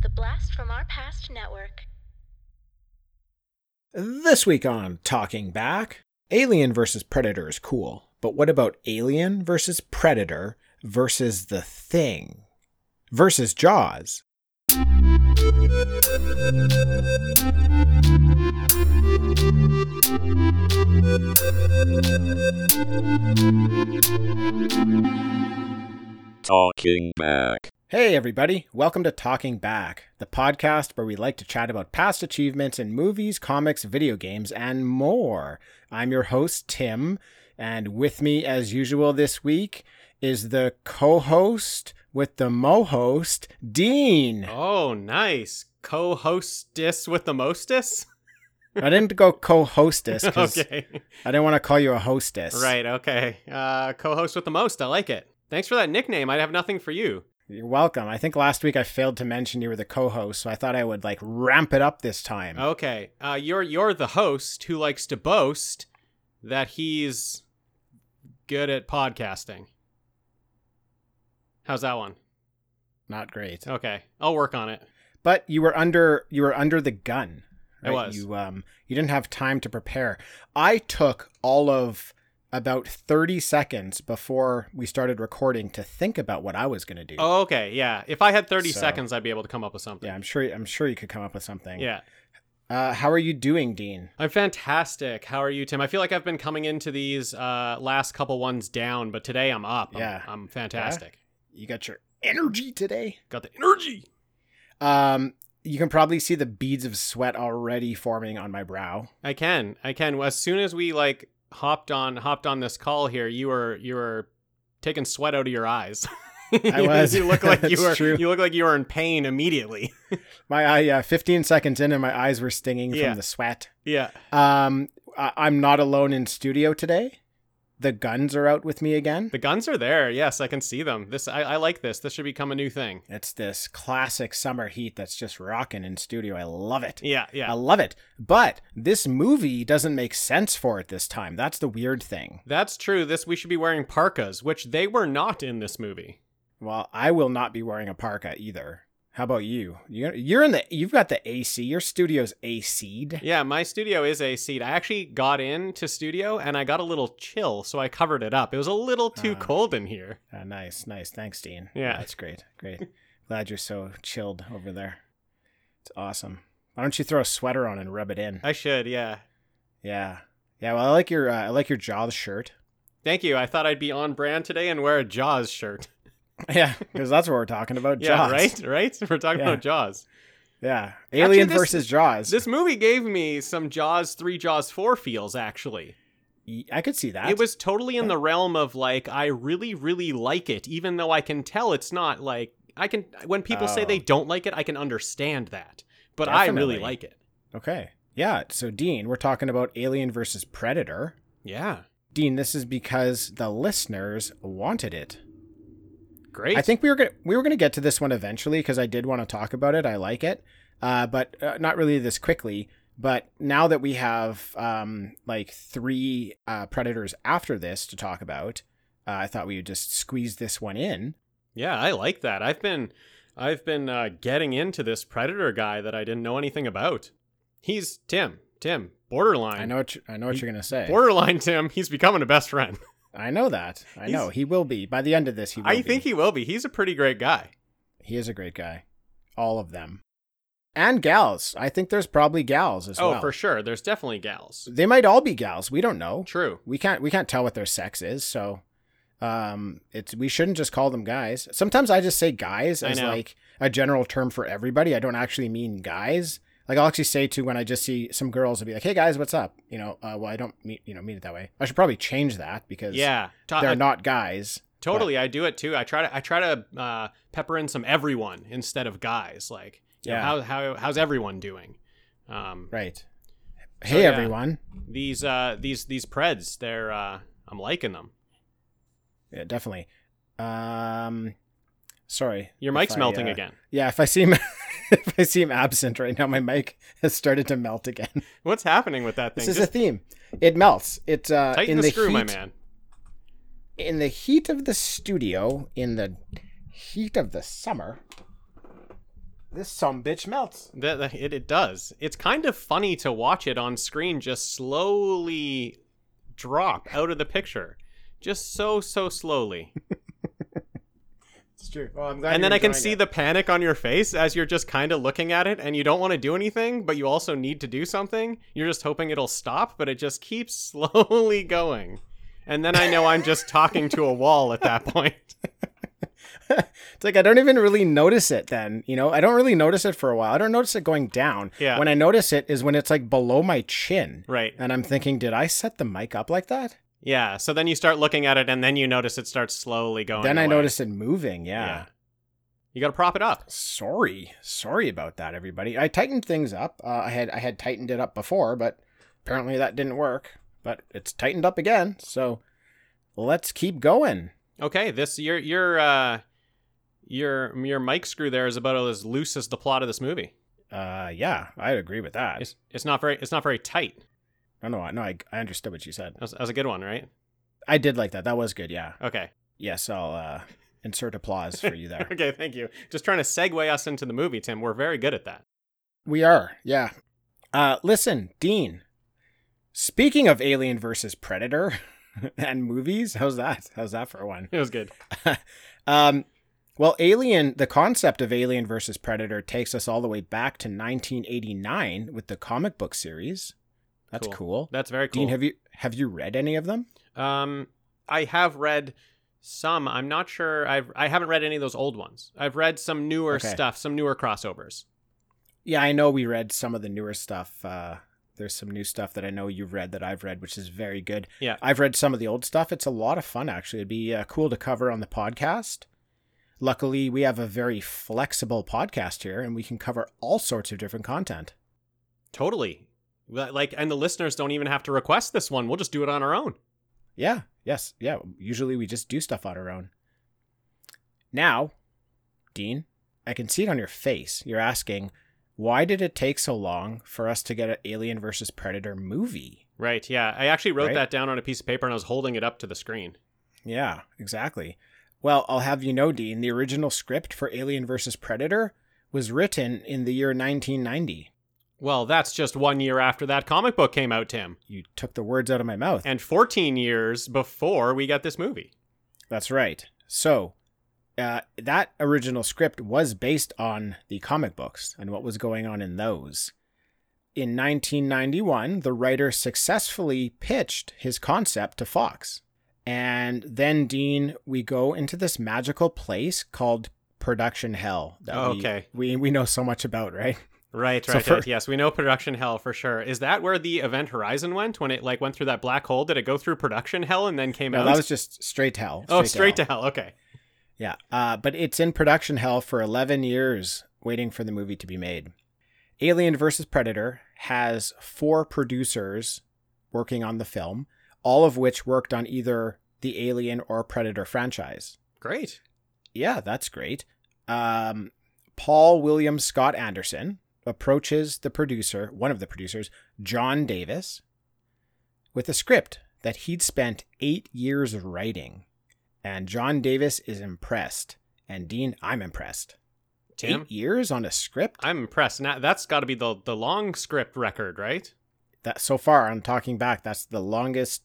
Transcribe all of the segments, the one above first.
The Blast from Our Past Network. This week on Talking Back, Alien versus Predator is cool, but what about Alien versus Predator versus The Thing versus Jaws? Talking back. Hey, everybody, welcome to Talking Back, the podcast where we like to chat about past achievements in movies, comics, video games, and more. I'm your host, Tim, and with me, as usual, this week is the co host with the mo host, Dean. Oh, nice. Co hostess with the mostess? I didn't go co hostess because okay. I didn't want to call you a hostess. Right, okay. Uh, co host with the most. I like it. Thanks for that nickname. I have nothing for you. You're welcome. I think last week I failed to mention you were the co host, so I thought I would like ramp it up this time. Okay. Uh, you're you're the host who likes to boast that he's good at podcasting. How's that one? Not great. Okay. I'll work on it. But you were under you were under the gun. I was. You um you didn't have time to prepare. I took all of about 30 seconds before we started recording to think about what I was going to do. Oh, okay. Yeah. If I had 30 So- seconds, I'd be able to come up with something. Yeah, I'm sure I'm sure you could come up with something. Yeah. Uh, how are you doing, Dean? I'm fantastic. How are you, Tim? I feel like I've been coming into these uh, last couple ones down, but today I'm up. I'm- Yeah. I'm, fantastic. You got your energy today? Got the energy. Um you can probably see the beads of sweat already forming on my brow. I can. I can. As soon as we like hopped on hopped on this call here, you were you were taking sweat out of your eyes. I was. you look like you were true. you look like you were in pain immediately. My eye, yeah, 15 seconds in, and my eyes were stinging Yeah. from the sweat. yeah. Um, I- I'm not alone in studio today. The guns are out with me again. The guns are there. Yes, I can see them. This I, I like this. This should become a new thing. It's this classic summer heat that's just rocking in studio. I love it. Yeah, yeah. I love it. But this movie doesn't make sense for it this time. That's the weird thing. That's true. This we should be wearing parkas, which they were not in this movie. Well, I will not be wearing a parka either. How about you? You're, you're in the. You've got the AC. Your studio's AC'd. Yeah, my studio is a seat. I actually got into studio and I got a little chill, so I covered it up. It was a little too Ah. cold in here. Uh, nice, nice. Thanks, Dean. Yeah. that's great. Great. Glad you're so chilled over there. It's awesome. Why don't you throw a sweater on and rub it in? I should, yeah. Yeah, yeah. Well, I like your uh, I like your Jaws shirt. Thank you. I thought I'd be on brand today and wear a Jaws shirt. Yeah, because that's what we're talking about. Yeah, Jaws. right? Right? We're talking Yeah. about Jaws. Yeah, Alien this- versus Jaws. This movie gave me some Jaws 3, Jaws 4 feels, actually. Y- I could see that. It was totally in the realm of, like, I really, really like it, even though I can tell it's not, like, I can, when people say Oh. they don't like it, I can understand that. But I really like it. okay. Yeah. So, Dean, we're talking about Alien versus Predator. Yeah. Dean, this is because the listeners wanted it. Great. I think we were gonna we were gonna get to this one eventually because I did want to talk about it. I like it, uh, but uh, not really this quickly. But now that we have um, like three uh, predators after this to talk about, uh, I thought we would just squeeze this one in. Yeah, I like that. I've been I've been uh, getting into this predator guy that I didn't know anything about. He's Tim. Tim, borderline. I know what you, I know what you're gonna say. Borderline Tim, he's becoming a best friend. I know that. I He's- know he will be by the end of this. He will I be. think he will be. He's a pretty great guy. he is a great guy. All of them, and gals. I think there's probably gals as oh, well. Oh, for sure. There's definitely gals. They might all be gals. We don't know. True. we can't we can't tell what their sex is so um it's we shouldn't just call them guys sometimes i just say guys as like a general term for everybody i don't actually mean guys like i'll actually say to when i just see some girls i'll be like hey guys what's up you know uh, well i don't mean you know mean it that way i should probably change that because Yeah. To- they're I- not guys totally. I do it too. I try to I try to uh, pepper in some everyone instead of guys. Like, you know, Yeah. how how how's everyone doing? Um, right So, hey yeah. everyone these uh these these preds, they're uh I'm liking them. yeah definitely um sorry Your mic's I, melting uh, again. yeah if i seem if i seem absent right now my mic has started to melt again What's happening with that thing? This is Just a theme. It melts. It uh, tighten in the, the screw, heat, my man. In the heat of the studio, in the heat of the summer, This some bitch melts. That that- it, it does. It's kind of funny to watch it on screen just slowly drop out of the picture. Just so so slowly. It's true. Well, I'm glad and then I can see it. the panic on your face as you're just kind of looking at it and you don't want to do anything, but you also need to do something. You're just hoping it'll stop, but it just keeps slowly going. And then I know I'm just talking to a wall at that point. it's like I don't even really notice it then. You know, I don't really notice it for a while. I don't notice it going down. Yeah. When I notice it is when it's like below my chin. Right. And I'm thinking, did I set the mic up like that? Yeah. So then you start looking at it and then you notice it starts slowly going. then I away. notice it moving. Yeah. You got to prop it up. Sorry. Sorry about that, everybody. I tightened things up. Uh, I had I had tightened it up before, but apparently that didn't work. But it's tightened up again. So let's keep going. Okay, this your your uh your your mic screw there is about as loose as the plot of this movie. Uh, yeah, I agree with that. It's it's not very it's not very tight. No, no, no. I, I understood what you said. That was, that was a good one, right? I did like that. That was good. Yeah. Okay. Yes, I'll uh, insert applause for you there. Okay, thank you. Just trying to segue us into the movie, Tim. We're very good at that. We are, yeah. Uh, listen, Dean. Speaking of Alien versus Predator and movies, how's that? How's that for one? It was good. um, well, Alien, the concept of Alien versus Predator takes us all the way back to 1989 with the comic book series. That's Cool. cool. That's very cool. Dean, have you have you read any of them? um I have read some. I'm not sure I've I haven't read any of those old ones. I've read some newer Okay. stuff, some newer crossovers. Yeah, I know we read some of the newer stuff. Uh, there's some new stuff that I know you've read that I've read, which is very good. Yeah. I've read some of the old stuff. It's a lot of fun, actually. It'd be uh, cool to cover on the podcast. Luckily, we have a very flexible podcast here, and we can cover all sorts of different content. Totally. Like and the listeners don't even have to request this one. We'll just do it on our own. Yeah, yes, yeah. Usually we just do stuff on our own. Now, Dean, I can see it on your face. You're asking, why did it take so long for us to get an Alien versus Predator movie? Right. Yeah. I actually wrote Right? that down on a piece of paper and I was holding it up to the screen. Yeah, exactly. Well, I'll have you know, Dean, the original script for Alien vs. Predator was written in the year 1990. Well, that's just one year after that comic book came out, Tim. You took the words out of my mouth. And 14 years before we got this movie. That's right. So, uh, that original script was based on the comic books and what was going on in those. In 1991, the writer successfully pitched his concept to Fox. And then, Dean, we go into this magical place called Production Hell that Oh, we- okay. we, we know so much about, right? Right, So right, for- right. Yes, we know production hell for sure. Is that where the event Horizon went when it like went through that black hole? Did it go through production hell and then came out? No, out? that was just straight to hell. oh, straight to hell. Okay. Yeah, uh, but it's in production hell for 11 years, waiting for the movie to be made. Alien vs. Predator has four producers working on the film, all of which worked on either the Alien or Predator franchise. Great. Yeah, that's great. Um, Paul William Scott Anderson approaches the producer, one of the producers, John Davis, with a script that he'd spent eight years writing. And John Davis is impressed. And Dean, I'm impressed. Tim, Eight years on a script? I'm impressed. Now that's got to be the the long script record, right? That so far, I'm talking back, that's the longest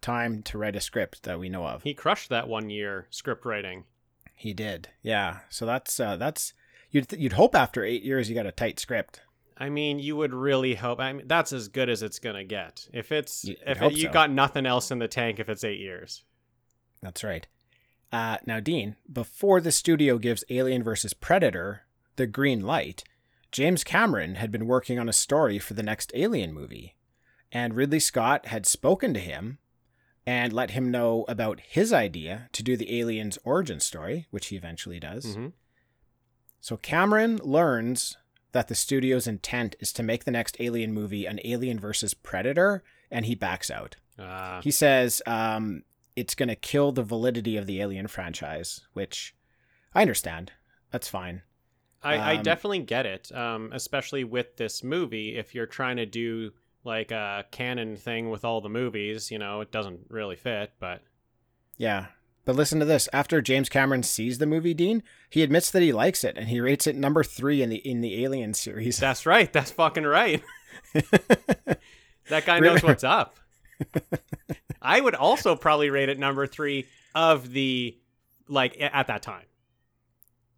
time to write a script that we know of. He crushed that one year script writing. He did. Yeah. So that's uh, that's you'd th- you'd hope after eight years you got a tight script. I mean, you would really hope. I mean, that's as good as it's gonna get. If it's You- if you'd hope it, you so. got nothing else in the tank, if it's eight years. That's right. Uh, now, Dean, before the studio gives Alien vs. Predator the green light, James Cameron had been working on a story for the next Alien movie, and Ridley Scott had spoken to him and let him know about his idea to do the Alien's origin story, which he eventually does. hmm So Cameron learns that the studio's intent is to make the next Alien movie an Alien versus Predator, and he backs out. Uh, He says um, it's going to kill the validity of the Alien franchise, which I understand. That's fine. I, I Um, definitely get it, um, especially with this movie. If you're trying to do like a canon thing with all the movies, you know, it doesn't really fit. But Yeah. But listen to this. After James Cameron sees the movie, Dean, he admits that he likes it and he rates it number three in the in the Alien series. That's right. That's fucking right. that guy knows what's up. I would also probably rate it number three of the like at that time.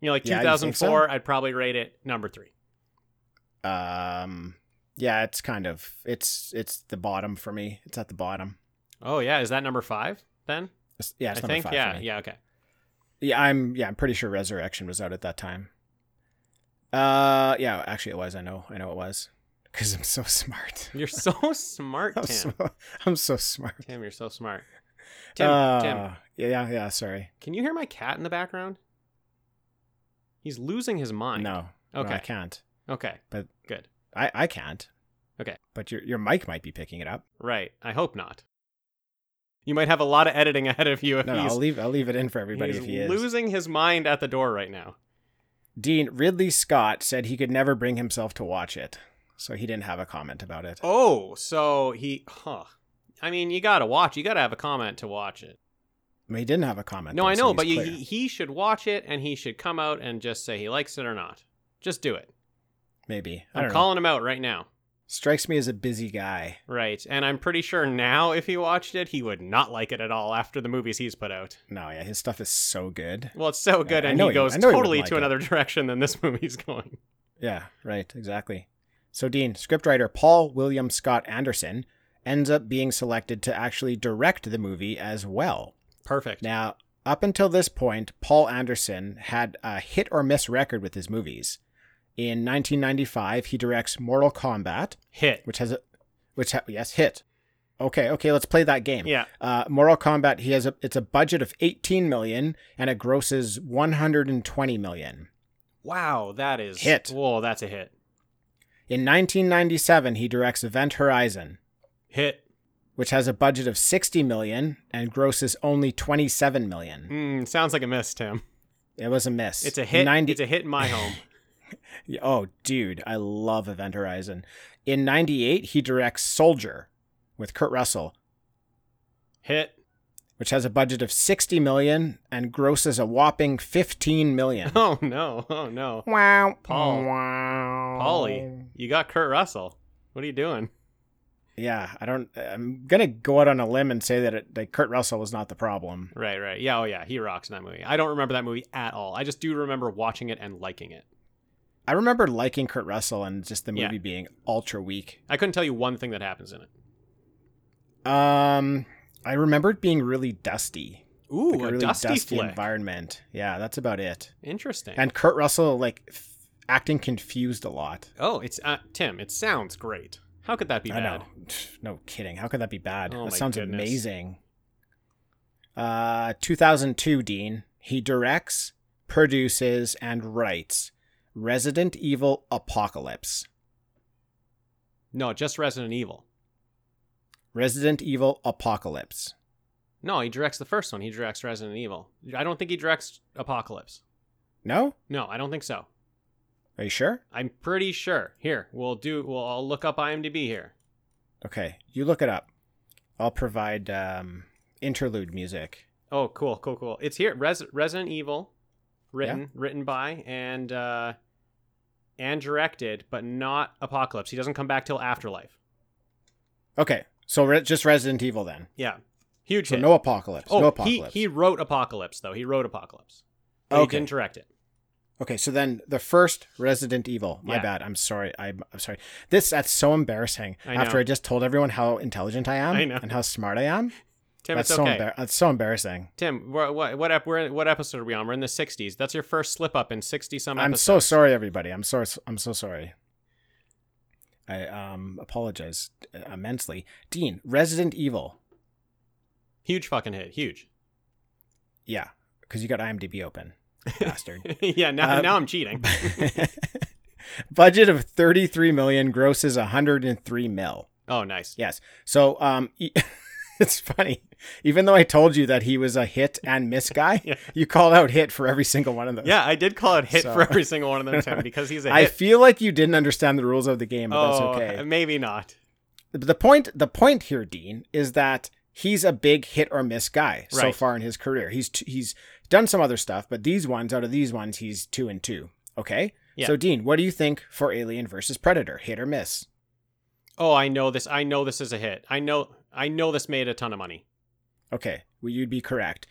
You know, like Yeah, you think 2004, I'd probably rate it number three. um, yeah, it's kind of it's it's the bottom for me. It's at the bottom. Oh yeah, is that number five then? Yeah, it's I number think five yeah, yeah, okay. Yeah, I'm yeah, I'm pretty sure Resurrection was out at that time. Uh, yeah, actually it was. I know, I know it was because I'm so smart. You're so smart, I'm Tim. so, I'm so smart. Tim, you're so smart. Tim, Uh, Tim, Yeah, yeah. Sorry. can you hear my cat in the background? He's losing his mind. No. no, Okay. I can't. Okay. But- good. I I can't. Okay. But your your mic might be picking it up. Right. I hope not. You might have a lot of editing ahead of you if No, I'll leave I'll leave it in for everybody he's if he is. losing his mind at the door right now. Dean Ridley Scott said he could never bring himself to watch it, so he didn't have a comment about it. Oh, so he, huh? I mean, you gotta watch. You gotta have a comment to watch it. He didn't have a comment. No, though, I know, he's but you, he, he should watch it and he should come out and just say he likes it or not. Just do it. maybe I I'm don't know. calling him out right now. Strikes me as a busy guy. Right, and I'm pretty sure now if he watched it, he would not like it at all after the movies he's put out. No, yeah, his stuff is so good. Well, it's so good, and he he- goes he totally like to it. another direction than this movie's going. Yeah, right, exactly. So, Dean, scriptwriter Paul William Scott Anderson ends up being selected to actually direct the movie as well. Perfect. Now, up until this point, Paul Anderson had a hit or miss record with his movies. In 1995, he directs Mortal Kombat, Hit. which has a, which ha- yes, hit. Okay, okay, let's play that game. Yeah. Uh, Mortal Kombat, he has a, it's a budget of 18 million and it grosses 120 million. Wow, that is Hit. Whoa, that's a hit. In 1997, he directs Event Horizon, Hit. which has a budget of 60 million and grosses only 27 million. Mm, sounds like a miss, Tim. It was a miss. It's a hit. 90 It's a hit in my home. Yeah, Oh, dude, I love Event Horizon. In 98, he directs Soldier with Kurt Russell, hit. which has a budget of 60 million and grosses a whopping 15 million. Oh no. Oh no. wow. Paul. Wow. Polly, you got Kurt Russell. What are you doing? Yeah, I don't I'm going to go out on a limb and say that, it, that Kurt Russell was not the problem. Right, right. Yeah, oh yeah, he rocks in that movie. I don't remember that movie at all. I just do remember watching it and liking it. I remember liking Kurt Russell and just the Yeah. movie being ultra weak. I couldn't tell you one thing that happens in it. Um I remember it being really dusty. Ooh, like a a really dusty, dusty environment. Yeah, that's about it. Interesting. And Kurt Russell like f- acting confused a lot. oh, it's uh, Tim. It sounds great. How could that be I bad? know. No kidding. How could that be bad? Oh that sounds goodness. amazing. Uh 2002 Dean. He directs, produces and writes Resident Evil Apocalypse. No, just Resident Evil. Resident Evil Apocalypse. No, he directs the first one. He directs Resident Evil. I don't think he directs Apocalypse. No? No, I don't think so. Are you sure? I'm pretty sure. Here, we'll do. We'll I'll look up IMDb here. Okay, you look it up. I'll provide um, interlude music. Oh, cool, cool, cool. It's here. Res- Resident Evil, written written by and uh, and directed, but not Apocalypse. He doesn't come back till Afterlife. Okay, so re- just Resident Evil then. Yeah, huge So hit. no apocalypse. oh, no he apocalypse. he wrote Apocalypse though. He wrote Apocalypse. But He didn't direct it. Okay, so then the first Resident Evil. My Yeah. bad. I'm sorry. I'm, I'm sorry. This that's so embarrassing. I After. I just told everyone how intelligent I am I and how smart I am. Tim, that's it's so embar- that's so embarrassing. Tim, what what what, ep- we're in, what episode are we on? We're in the 60s. That's your first slip up in 60 some I'm so sorry, everybody. I'm so I'm so sorry. I um apologize immensely. Dean, Resident Evil. Huge fucking hit. Huge. Yeah, because you got IMDb open, bastard. yeah, now Uh, now I'm cheating. Budget of 33 million, grosses 103 mil. Oh, nice. Yes. So um e- it's funny. Even though I told you that he was a hit and miss guy, Yeah. you called out hit for every single one of them. Yeah, I did call it hit So- for every single one of them, Tim, because he's a I hit. I feel like you didn't understand the rules of the game, but oh, that's okay. maybe not. the point the point here, Dean, is that he's a big hit or miss guy so far in his career. He's t- he's done some other stuff, but these ones out of these ones, he's two and two. Okay. Yeah. So Dean, what do you think for Alien versus Predator? Hit or miss? Oh, I know this. I know this is a hit. I know. I know this made a ton of money. Okay, well, you'd be correct.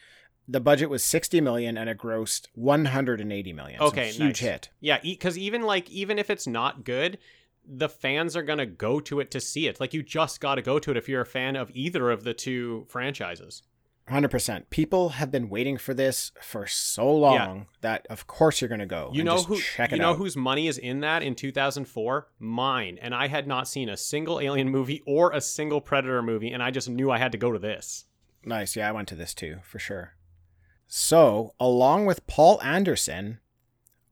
The budget was 60 million and it grossed 180 million. So Okay, huge nice. hit. Yeah, because even like even if it's not good, the fans are gonna go to it to see it. Like you just got to go to it if you're a fan of either of the two franchises. 100%. People have been waiting for this for so long that of course you're going to go. You know who? check You know out. whose money is in that in 2004? Mine, and I had not seen a single Alien movie or a single Predator movie, and I just knew I had to go to this. Nice. Yeah, I went to this too, for sure. So, along with Paul Anderson,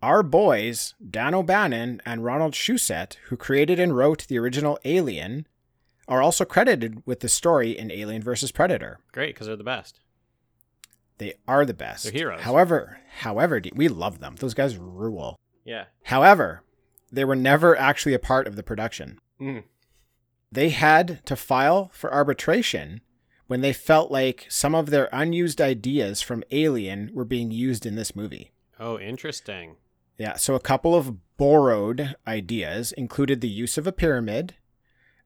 our boys, Dan O'Bannon and Ronald Shusett, who created and wrote the original Alien, are also credited with the story in Alien vs. Predator. Great, because they're the best. They are the best. They're heroes. However, however, we love them. Those guys rule. Yeah. However, they were never actually a part of the production. Mm. They had to file for arbitration when they felt like some of their unused ideas from Alien were being used in this movie. Oh, interesting. Yeah, so a couple of borrowed ideas included the use of a pyramid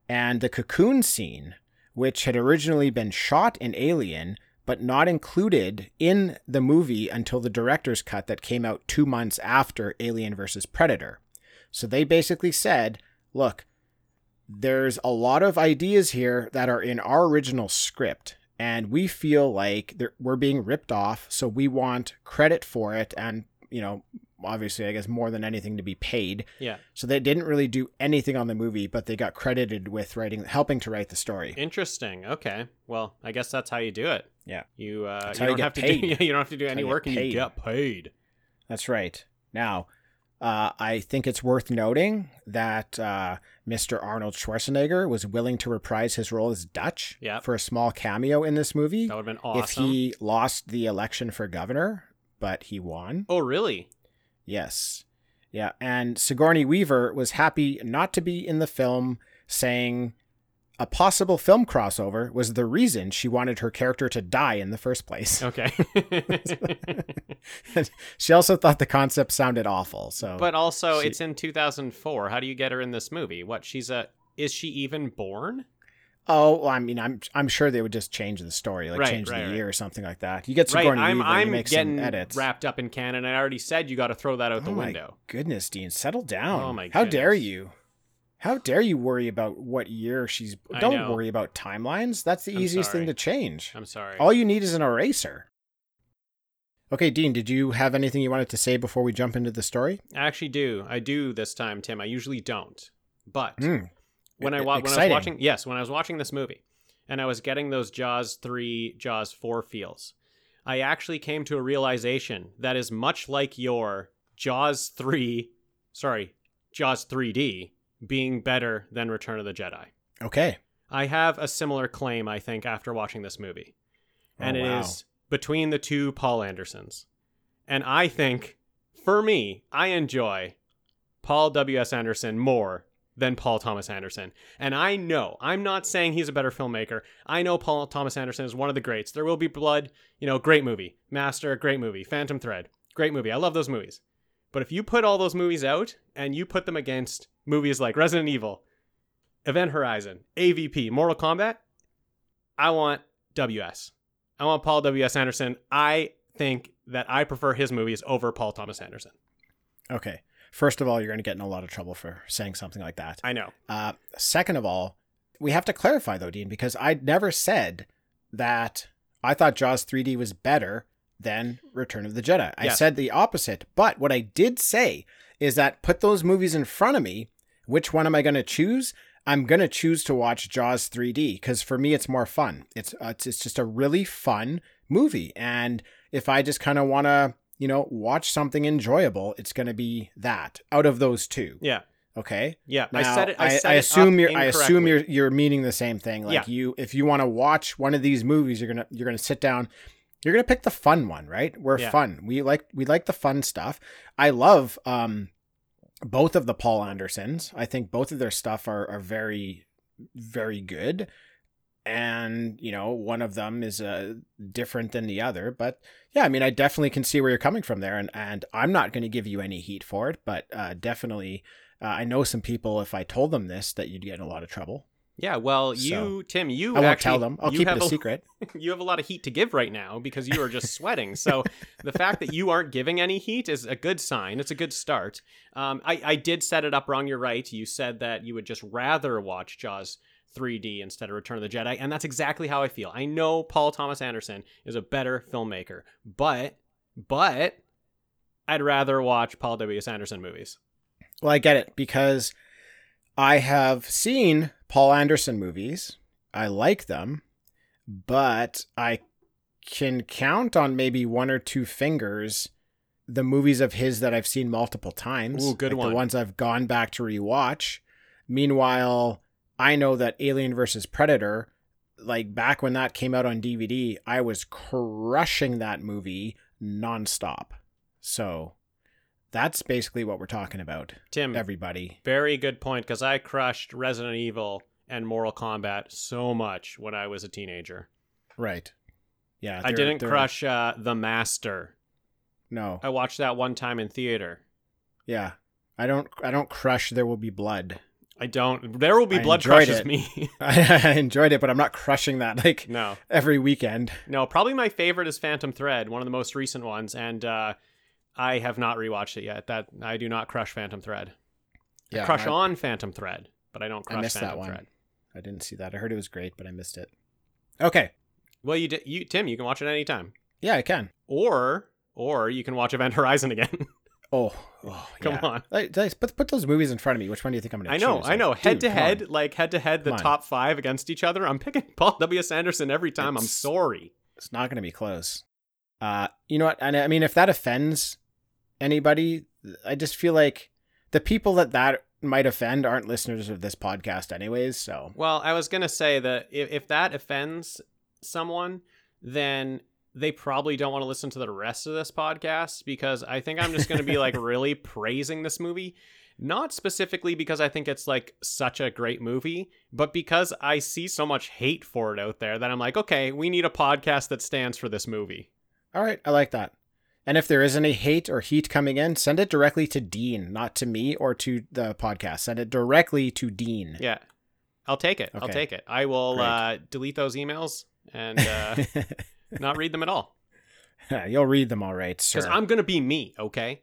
and the cocoon scene, which had originally been shot in Alien but not included in the movie until the director's cut that came out two months after Alien vs. Predator. So they basically said, look, there's a lot of ideas here that are in our original script, and we feel like we're being ripped off, so we want credit for it and, you know, obviously, I guess more than anything to be paid. Yeah. So they didn't really do anything on the movie, but they got credited with writing, helping to write the story. Interesting. Okay. Well, I guess that's how you do it. Yeah. You uh, you you don't have to paid. do you don't have to do That's any work and you get paid. That's right. Now, uh, I think it's worth noting that uh, Mr. Arnold Schwarzenegger was willing to reprise his role as Dutch Yep. for a small cameo in this movie That would have been awesome. if he lost the election for governor, but he won. Oh, really? Yes. Yeah. And Sigourney Weaver was happy not to be in the film, saying a possible film crossover was the reason she wanted her character to die in the first place. Okay. she also thought the concept sounded awful. So, but also, She- it's in 2004. How do you get her in this movie? What? She's a. Is she even born? Oh, well, I mean, I'm I'm sure they would just change the story, like Right, change right, the right. year or something like that. You get Right. Sigourney I'm. Weaver, I'm make getting some edits. wrapped up in canon. I already said you got to throw that out the Oh my window. Goodness, Dean, settle down. Oh my How dare you? How dare you worry about what year she's? I Don't know. worry about timelines. That's the I'm easiest sorry. thing to change. I'm sorry. All you need is an eraser. Okay, Dean, did you have anything you wanted to say before we jump into the story? I actually do. I do this time, Tim. I usually don't. But Hmm. When I wa- when I was watching yes, when I was watching this movie and I was getting those Jaws 3, Jaws 4 feels, I actually came to a realization that is much like your Jaws 3, sorry, Jaws 3D being better than Return of the Jedi. Okay. I have a similar claim, I think, after watching this movie. Oh, and Oh, wow. is between the two Paul Andersons. And I think, for me, I enjoy Paul W.S. Anderson more than Paul Thomas Anderson. And I know, I'm not saying he's a better filmmaker. I know Paul Thomas Anderson is one of the greats. There Will Be Blood, you know, great movie. Master, great movie. Phantom Thread, great movie. I love those movies. But if you put all those movies out and you put them against movies like Resident Evil, Event Horizon, AVP, Mortal Kombat, I want WS. I want Paul W.S. Anderson. I think that I prefer his movies over Paul Thomas Anderson. Okay. First of all, you're going to get in a lot of trouble for saying something like that. I know. Uh, second of all, we have to clarify though, Dean, because I never said that I thought Jaws 3D was better than Return of the Jedi. I Yes. said the opposite. But what I did say is that put those movies in front of me. Which one am I going to choose? I'm going to choose to watch Jaws 3D because for me it's more fun. It's uh, it's, it's just a really fun movie, and if I just kind of want to you know watch something enjoyable, it's going to be that out of those two. Yeah. Okay. Yeah. Now, I said it. I, I it assume you're. I assume you're. You're meaning the same thing. Like Yeah. you, if you want to watch one of these movies, you're gonna. You're gonna sit down. You're gonna pick the fun one, right? We're Yeah. fun. We like. We like the fun stuff. I love um, both of the Paul Andersons. I think both of their stuff are are very, very good. And you know one of them is uh, different than the other but yeah i mean i definitely can see where you're coming from there and and i'm not going to give you any heat for it but uh, definitely uh, i know some people if i told them this that you'd get in a lot of trouble Yeah, well, So, you, Tim, you i won't actually, tell them i'll keep have it a a, secret You have a lot of heat to give right now because you are just sweating. So the fact that you aren't giving any heat is a good sign. It's a good start. Um, I, I did set it up wrong. You're right. You said that you would just rather watch Jaws 3D instead of Return of the Jedi, and that's exactly how I feel. I know Paul Thomas Anderson is a better filmmaker, but but I'd rather watch Paul W. S. Anderson movies. well i get it because i have seen paul anderson movies i like them but i can count on maybe one or two fingers the movies of his that I've seen multiple times. Ooh, good like one. The ones I've gone back to rewatch. Meanwhile, I know that Alien versus Predator, like back when that came out on DVD, I was crushing that movie nonstop. So that's basically what we're talking about, Tim, everybody. very good point because I crushed Resident Evil and Mortal Kombat so much when I was a teenager. Right. Yeah. I didn't they're- crush uh, The Master. No. I watched that one time in theater. Yeah. I don't. I don't crush. There will be blood. I don't. There will be I blood crushes it. me. I enjoyed it, but I'm not crushing that like no, every weekend. no. Probably my favorite is Phantom Thread, one of the most recent ones, and uh, I have not rewatched it yet. That I do not crush Phantom Thread. I crush I, on Phantom Thread, but I don't I crush missed Phantom that one. Thread. I didn't see that. I heard it was great, but I missed it. Okay. Well, you, you Tim, you can watch it anytime, Yeah, I can. or or you can watch Event Horizon again. Oh, oh Come yeah. on. Like, like, put put those movies in front of me. Which one do you think I'm gonna I know, choose? I Like, know. Head dude, to come on. head, like head to head, the top five against each other. I'm picking Paul W. S. Anderson every time. I'm sorry. It's not gonna be close. Uh, you know what? And I mean, if that offends anybody, I just feel like the people that that might offend aren't listeners of this podcast, anyways. So Well, I was gonna say that if, if that offends someone, then they probably don't want to listen to the rest of this podcast because I think I'm just gonna be like really praising this movie. Not specifically because I think it's like such a great movie, but because I see so much hate for it out there that I'm like, okay, we need a podcast that stands for this movie. All right, I like that. And if there is any hate or heat coming in, send it directly to Dean, not to me or to the podcast. Send it directly to Dean. Yeah. I'll take it. I'll take it. I will uh, delete those emails and uh, not read them at all. You'll read them all right, sir. Because I'm going to be me, okay?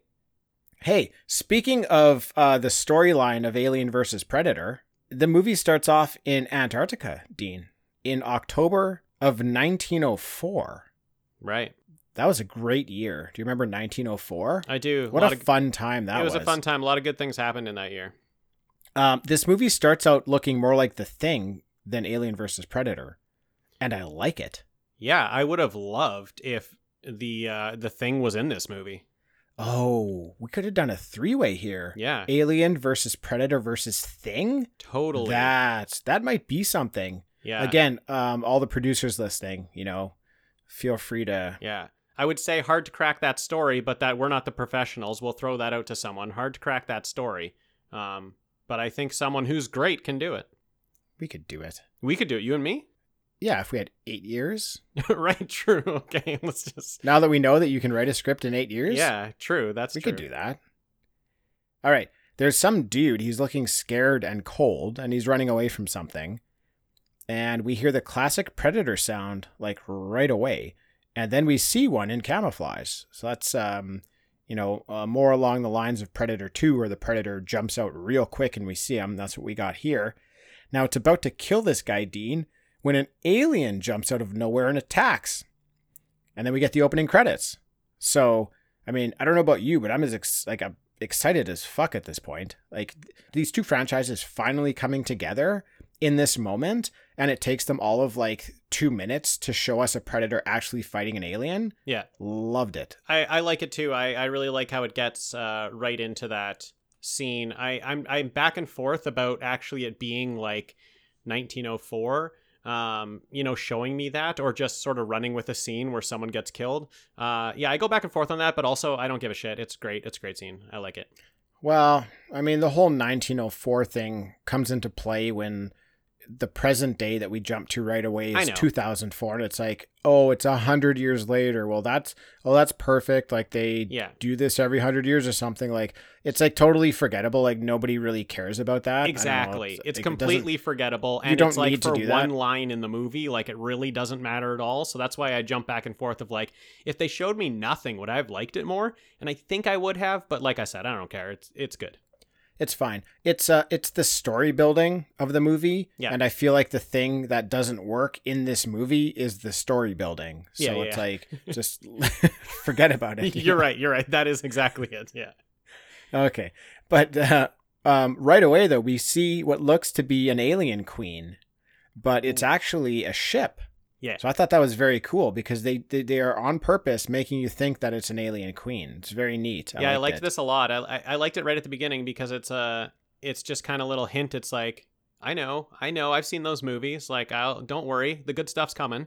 Hey, speaking of uh, the storyline of Alien versus Predator, the movie starts off in Antarctica, Dean, in October of 1904. Right. That was a great year. Do you remember 1904? I do. What a of- fun time that was. it was, a fun time. A lot of good things happened in that year. Um, this movie starts out looking more like The Thing than Alien versus Predator, and I like it. Yeah, I would have loved if the uh, the thing was in this movie. Oh, we could have done a three-way here. Yeah, Alien versus Predator versus Thing. totally. That that might be something. yeah, Again, um, all the producers listening, you know, feel free to. yeah. I would say hard to crack that story, but that we're not the professionals. We'll throw that out to someone. Hard to crack that story. Um, but I think someone who's great can do it. We could do it. We could do it. You and me. Yeah, if we had eight years. right. True. Okay. Let's just. Now that we know that you can write a script in eight years, Yeah. True. That's we true. could do that. All right. There's some dude. He's looking scared and cold, and he's running away from something. And we hear the classic predator sound like right away, and then we see one in camouflage. So that's um, you know, uh, more along the lines of Predator 2, where the predator jumps out real quick and we see him. That's what we got here. Now it's about to kill this guy, Dean, when an alien jumps out of nowhere and attacks. And then we get the opening credits. So, I mean, I don't know about you, but I'm as ex- like I'm excited as fuck at this point. Like these two franchises finally coming together in this moment, and it takes them all of like two minutes to show us a predator actually fighting an alien. Yeah. Loved it. I, I like it too. I, I really like how it gets uh, right into that scene. I, I'm I'm back and forth about actually it being like 1904. Um, you know, showing me that, or just sort of running with a scene where someone gets killed. Uh, yeah, I go back and forth on that, but also I don't give a shit. It's great. It's a great scene. I like it. Well, I mean, the whole 1904 thing comes into play when the present day that we jump to right away is 2004 and it's like oh it's a hundred years later well that's oh that's perfect like they Yeah. do this every hundred years or something like it's like totally forgettable like nobody really cares about that know, Exactly. It's like, it completely forgettable. And You don't it's like need to for one line in the movie, like it really doesn't matter at all. So that's why I jump back and forth of like, if they showed me nothing, would I have liked it more? And I think I would have, but like I said, I don't care. It's it's good. It's fine it's uh it's the story building of the movie Yeah. and i feel like the thing that doesn't work in this movie is the story building so Yeah, yeah, it's yeah. like just forget about it you're right. You're right. That is exactly it. Yeah. Okay. But uh, um, right away, though, we see what looks to be an alien queen, but it's actually a ship. Yeah. So I thought that was very cool because they, they, they are on purpose making you think that it's an alien queen. It's very neat. yeah, I liked liked it. this a lot. I, I I liked it right at the beginning because it's a it's just kind of a little hint. It's like I know, I know, I've seen those movies. Like, I'll don't worry, the good stuff's coming.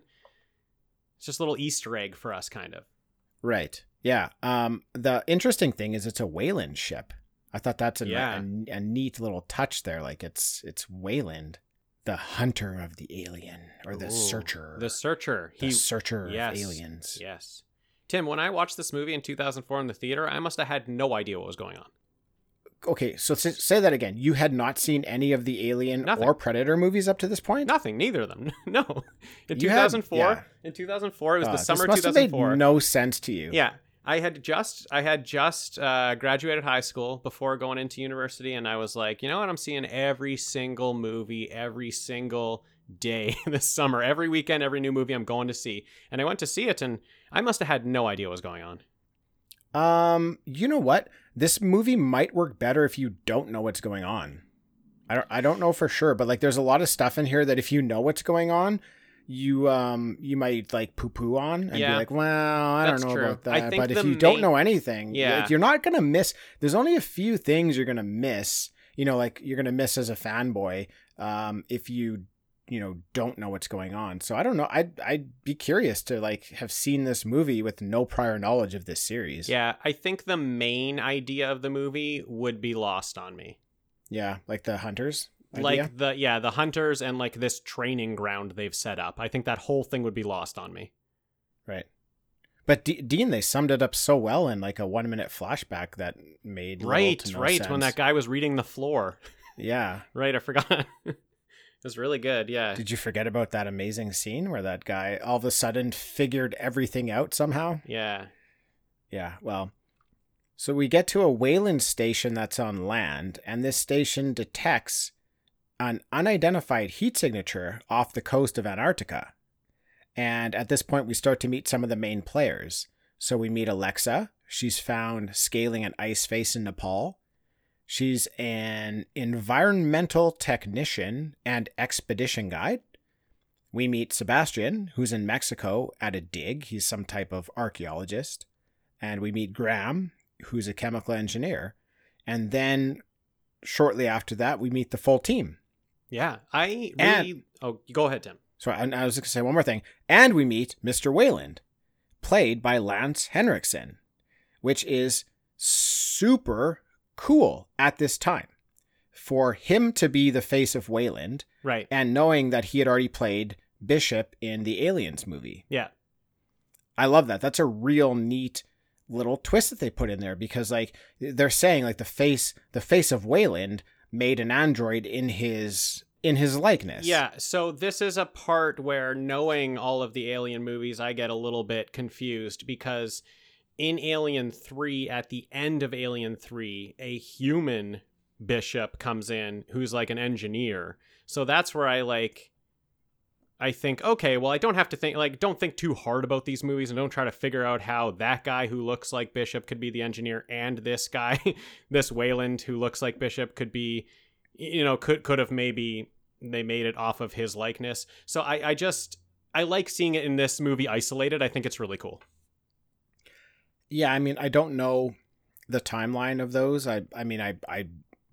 It's just a little Easter egg for us, kind of. Right. Yeah. Um, the interesting thing is it's a Weyland ship. I thought that's a, Yeah. a, a neat little touch there. Like it's it's Weyland, the hunter of the alien or the Ooh, searcher. The Searcher. the He searcher yes, of aliens. Yes. Tim, when I watched this movie in 2004 in the theater, I must have had no idea what was going on. okay, so say that again. You had not seen any of the Alien Nothing. or Predator movies up to this point. Nothing, neither of them. no. In You had- 2004, yeah. in 2004, it was Uh, the this summer must have made 2004. no sense to you. Yeah, I had just I had just uh, graduated high school before going into university, and I was like, you know what? I'm seeing every single movie every single day this summer, every weekend, every new movie I'm going to see, and I went to see it, and I must have had no idea what was going on. Um, you know what? This movie might work better if you don't know what's going on. I don't I don't know for sure, but like there's a lot of stuff in here that if you know what's going on, you um you might like poo poo on and Yeah. be like, well, I That's don't know true. about that. But if you don't know anything, Yeah. like, you're not gonna miss. There's only a few things you're gonna miss. You know, like you're gonna miss as a fanboy, um, if you you know don't know what's going on. So I don't know. I'd I'd be curious to like have seen this movie with no prior knowledge of this series. Yeah, I think the main idea of the movie would be lost on me. Yeah, like the hunters. Idea? Like the yeah, the hunters and like this training ground they've set up. I think that whole thing would be lost on me. right. But D- Dean, they summed it up so well in like a one minute flashback that made Right, no right. When that guy was reading the floor. Yeah. Right, I forgot. it was really good. Yeah. Did you forget about that amazing scene where that guy all of a sudden figured everything out somehow? Yeah. Yeah. Well, so we get to a Weyland station that's on land, and this station detects an unidentified heat signature off the coast of Antarctica. And at this point, we start to meet some of the main players. So we meet Alexa. She's found scaling an ice face in Nepal. She's an environmental technician and expedition guide. We meet Sebastian, who's in Mexico at a dig. He's some type of archaeologist. And we meet Graham, who's a chemical engineer. And then shortly after that, we meet the full team. Yeah. I really And- Oh, go ahead, Tim. So I, I was going to say one more thing. And we meet Mr. Weyland, played by Lance Henriksen, which is super cool at this time. For him to be the face of Weyland Right. and knowing that he had already played Bishop in the Aliens movie. Yeah. I love that. That's a real neat little twist that they put in there because like they're saying like the face the face of Weyland made an android in his in his likeness. Yeah, so this is a part where knowing all of the Alien movies, I get a little bit confused because in Alien 3, at the end of Alien 3, a human bishop comes in who's like an engineer. So that's where I like. I think, okay, well, I don't have to think, like, don't think too hard about these movies and don't try to figure out how that guy who looks like Bishop could be the engineer and this guy, this Weyland who looks like Bishop could be, you know, could could have maybe they made it off of his likeness. So I, I just I like seeing it in this movie isolated. I think it's really cool. Yeah, I mean I don't know the timeline of those. I I mean I I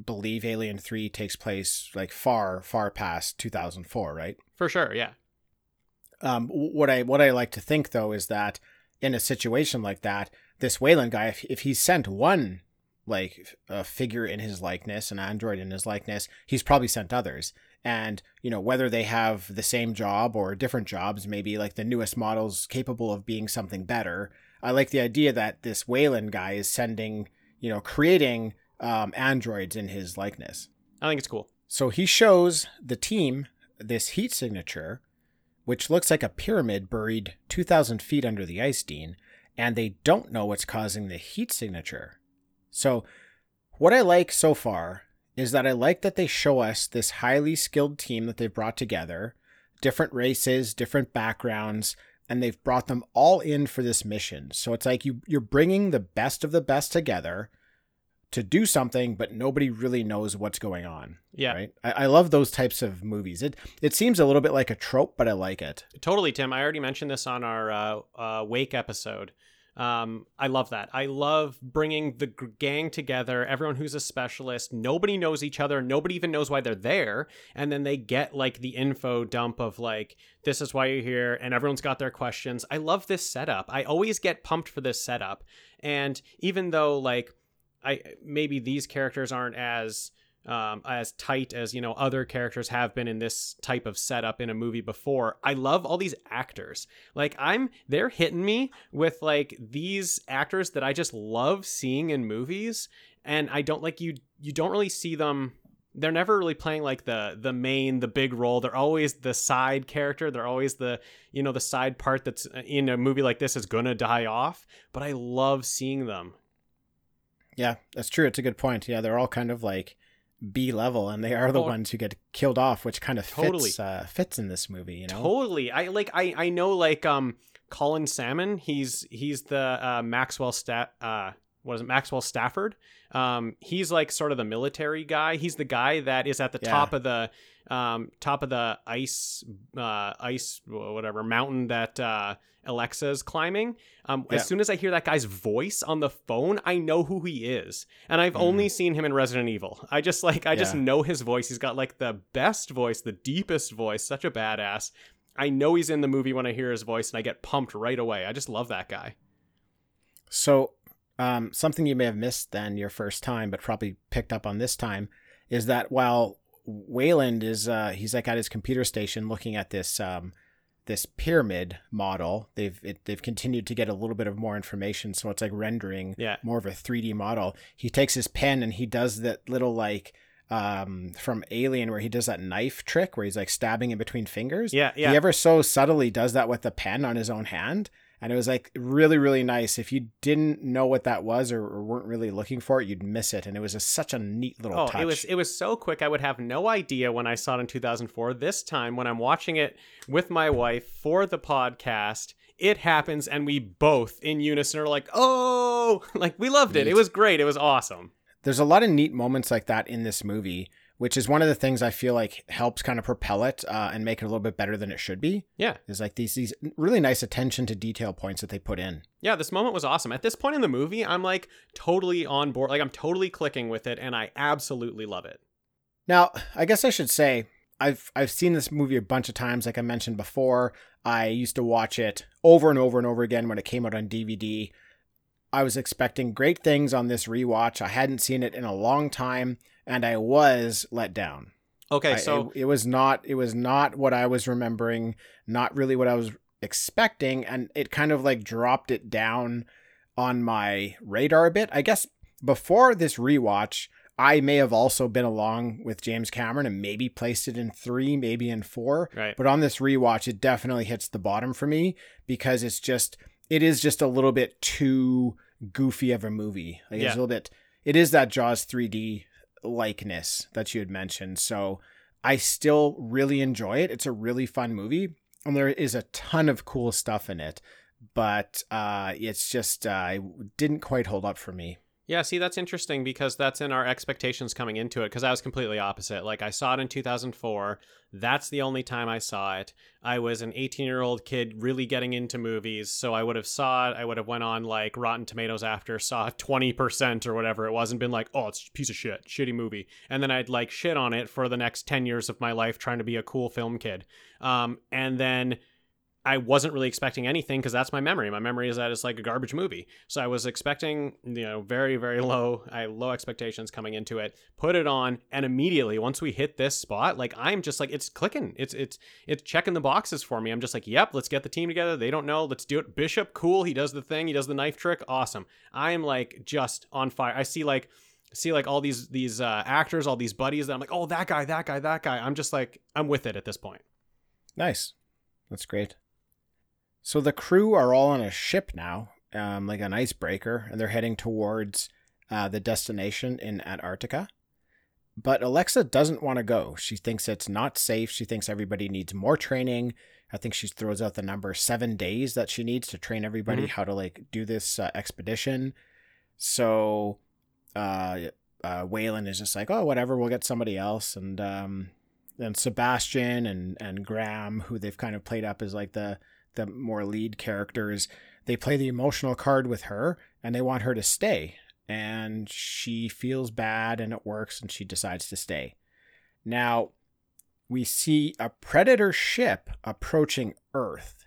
believe Alien 3 takes place like far far past 2004, right? For sure, yeah. Um, what I what I like to think though is that in a situation like that, this Weyland guy, if if he sent one like a figure in his likeness, an android in his likeness, he's probably sent others. And, you know, whether they have the same job or different jobs, maybe like the newest models capable of being something better. I like the idea that this Weyland guy is sending, you know, creating um, androids in his likeness. I think it's cool. So he shows the team this heat signature, which looks like a pyramid buried 2,000 feet under the ice, Dean, and they don't know what's causing the heat signature. So, what I like so far is that I like that they show us this highly skilled team that they've brought together, different races, different backgrounds, and they've brought them all in for this mission. So it's like you you're bringing the best of the best together to do something, but nobody really knows what's going on. Yeah. Right. I, I love those types of movies. It it seems a little bit like a trope, but I like it. Totally, Tim. I already mentioned this on our uh, uh, Wake episode. Um, I love that. I love bringing the gang together, everyone who's a specialist. Nobody knows each other. Nobody even knows why they're there. And then they get like the info dump of like, this is why you're here. And everyone's got their questions. I love this setup. I always get pumped for this setup. And even though like, I maybe these characters aren't as um, as tight as you know other characters have been in this type of setup in a movie before. I love all these actors. Like I'm, they're hitting me with like these actors that I just love seeing in movies, and I don't like you. You don't really see them. They're never really playing like the the main, the big role. They're always the side character. They're always the you know the side part that's uh, in a movie like this is gonna die off. But I love seeing them. Yeah, that's true. It's a good point. Yeah, they're all kind of like B level, and they are the Oh. ones who get killed off, which kind of fits Totally. uh, fits in this movie. You know, Totally. I like I I know like um Colin Salmon, he's he's the uh Maxwell stat uh what is it Maxwell Stafford. Um he's like sort of the military guy. He's the guy that is at the Yeah. top of the um top of the ice uh ice whatever mountain that uh Alexa's climbing. Um Yeah. as soon as I hear that guy's voice on the phone, I know who he is. And I've only seen him in Resident Evil. I just like I just Mm-hmm. Know his voice. He's got like the best voice, the deepest voice, such a badass. I know he's in the movie when I hear his voice and I get pumped right away. I just love that guy. So, um, something you may have missed then your first time, but probably picked up on this time, is that while Weyland is uh, he's like at his computer station looking at this um, this pyramid model. They've it, they've continued to get a little bit of more information, so it's like rendering Yeah. more of a 3D model. He takes his pen and he does that little like um from alien where he does that knife trick where he's like stabbing in between fingers Yeah, yeah. he ever so subtly does that with the pen on his own hand and it was like really really nice if you didn't know what that was or, or weren't really looking for it you'd miss it and it was just such a neat little Oh, touch it was it was so quick. I would have no idea when I saw it in 2004. This time, when I'm watching it with my wife for the podcast, it happens, and we both in unison are like, "Oh!" Like we loved it. It was great. It was awesome. there's a lot of neat moments like that in this movie which is one of the things i feel like helps kind of propel it uh, and make it a little bit better than it should be Yeah, is like these these really nice attention to detail points that they put in yeah. This moment was awesome. At this point in the movie, I'm like totally on board. Like I'm totally clicking with it, and I absolutely love it. Now, I guess I should say I've I've seen this movie a bunch of times, like I mentioned before. I used to watch it over and over and over again when it came out on DVD. I was expecting great things on this rewatch. I hadn't seen it in a long time, and I was let down. Okay, I- so it, it was not it was not what I was remembering, not really what I was expecting, and it kind of like dropped it down on my radar a bit. I guess before this rewatch, I may have also been along with James Cameron and maybe placed it in three, maybe in four. right. But on this rewatch, it definitely hits the bottom for me because it's just it is just a little bit too goofy of a movie. Like Yeah. it's a little bit it is that Jaws 3D likeness that you had mentioned. So I still really enjoy it. It's a really fun movie. And there is a ton of cool stuff in it. But uh it's just uh it didn't quite hold up for me. Yeah, see, that's interesting because that's in our expectations coming into it. Because I was completely opposite. Like, I saw it in 2004. That's the only time I saw it. I was an 18 year old kid really getting into movies, so I would have saw it. I would have went on like Rotten Tomatoes after, saw 20% or whatever it was, and been like, "Oh, it's a piece of shit, shitty movie." And then I'd like shit on it for the next 10 years of my life trying to be a cool film kid. Um, and then I wasn't really expecting anything because that's my memory. My memory is that it's like a garbage movie. So I was expecting, you know, very, very low. I low expectations coming into it. Put it on, and immediately once we hit this spot, like I'm just like it's clicking. It's it's it's checking the boxes for me. I'm just like, yep, let's get the team together. They don't know, let's do it. Bishop, cool. He does the thing. He does the knife trick. Awesome. I am like just on fire. I see like see like all these these uh, actors, all these buddies. That I'm like, oh, that guy, that guy, that guy. I'm just like, I'm with it at this point. Nice. That's great. So the crew are all on a ship now, um, like an icebreaker, and they're heading towards uh, the destination in Antarctica. But Alexa doesn't want to go. She thinks it's not safe. She thinks everybody needs more training. I think she throws out the number seven days that she needs to train everybody Mhm. how to like do this uh, expedition. So, uh, uh, Weyland is just like, oh, whatever, we'll get somebody else. And um, then Sebastian and and Graham, who they've kind of played up as like the the more lead characters, they play the emotional card with her, and they want her to stay. And she feels bad, and it works, and she decides to stay. Now, we see a predator ship approaching Earth.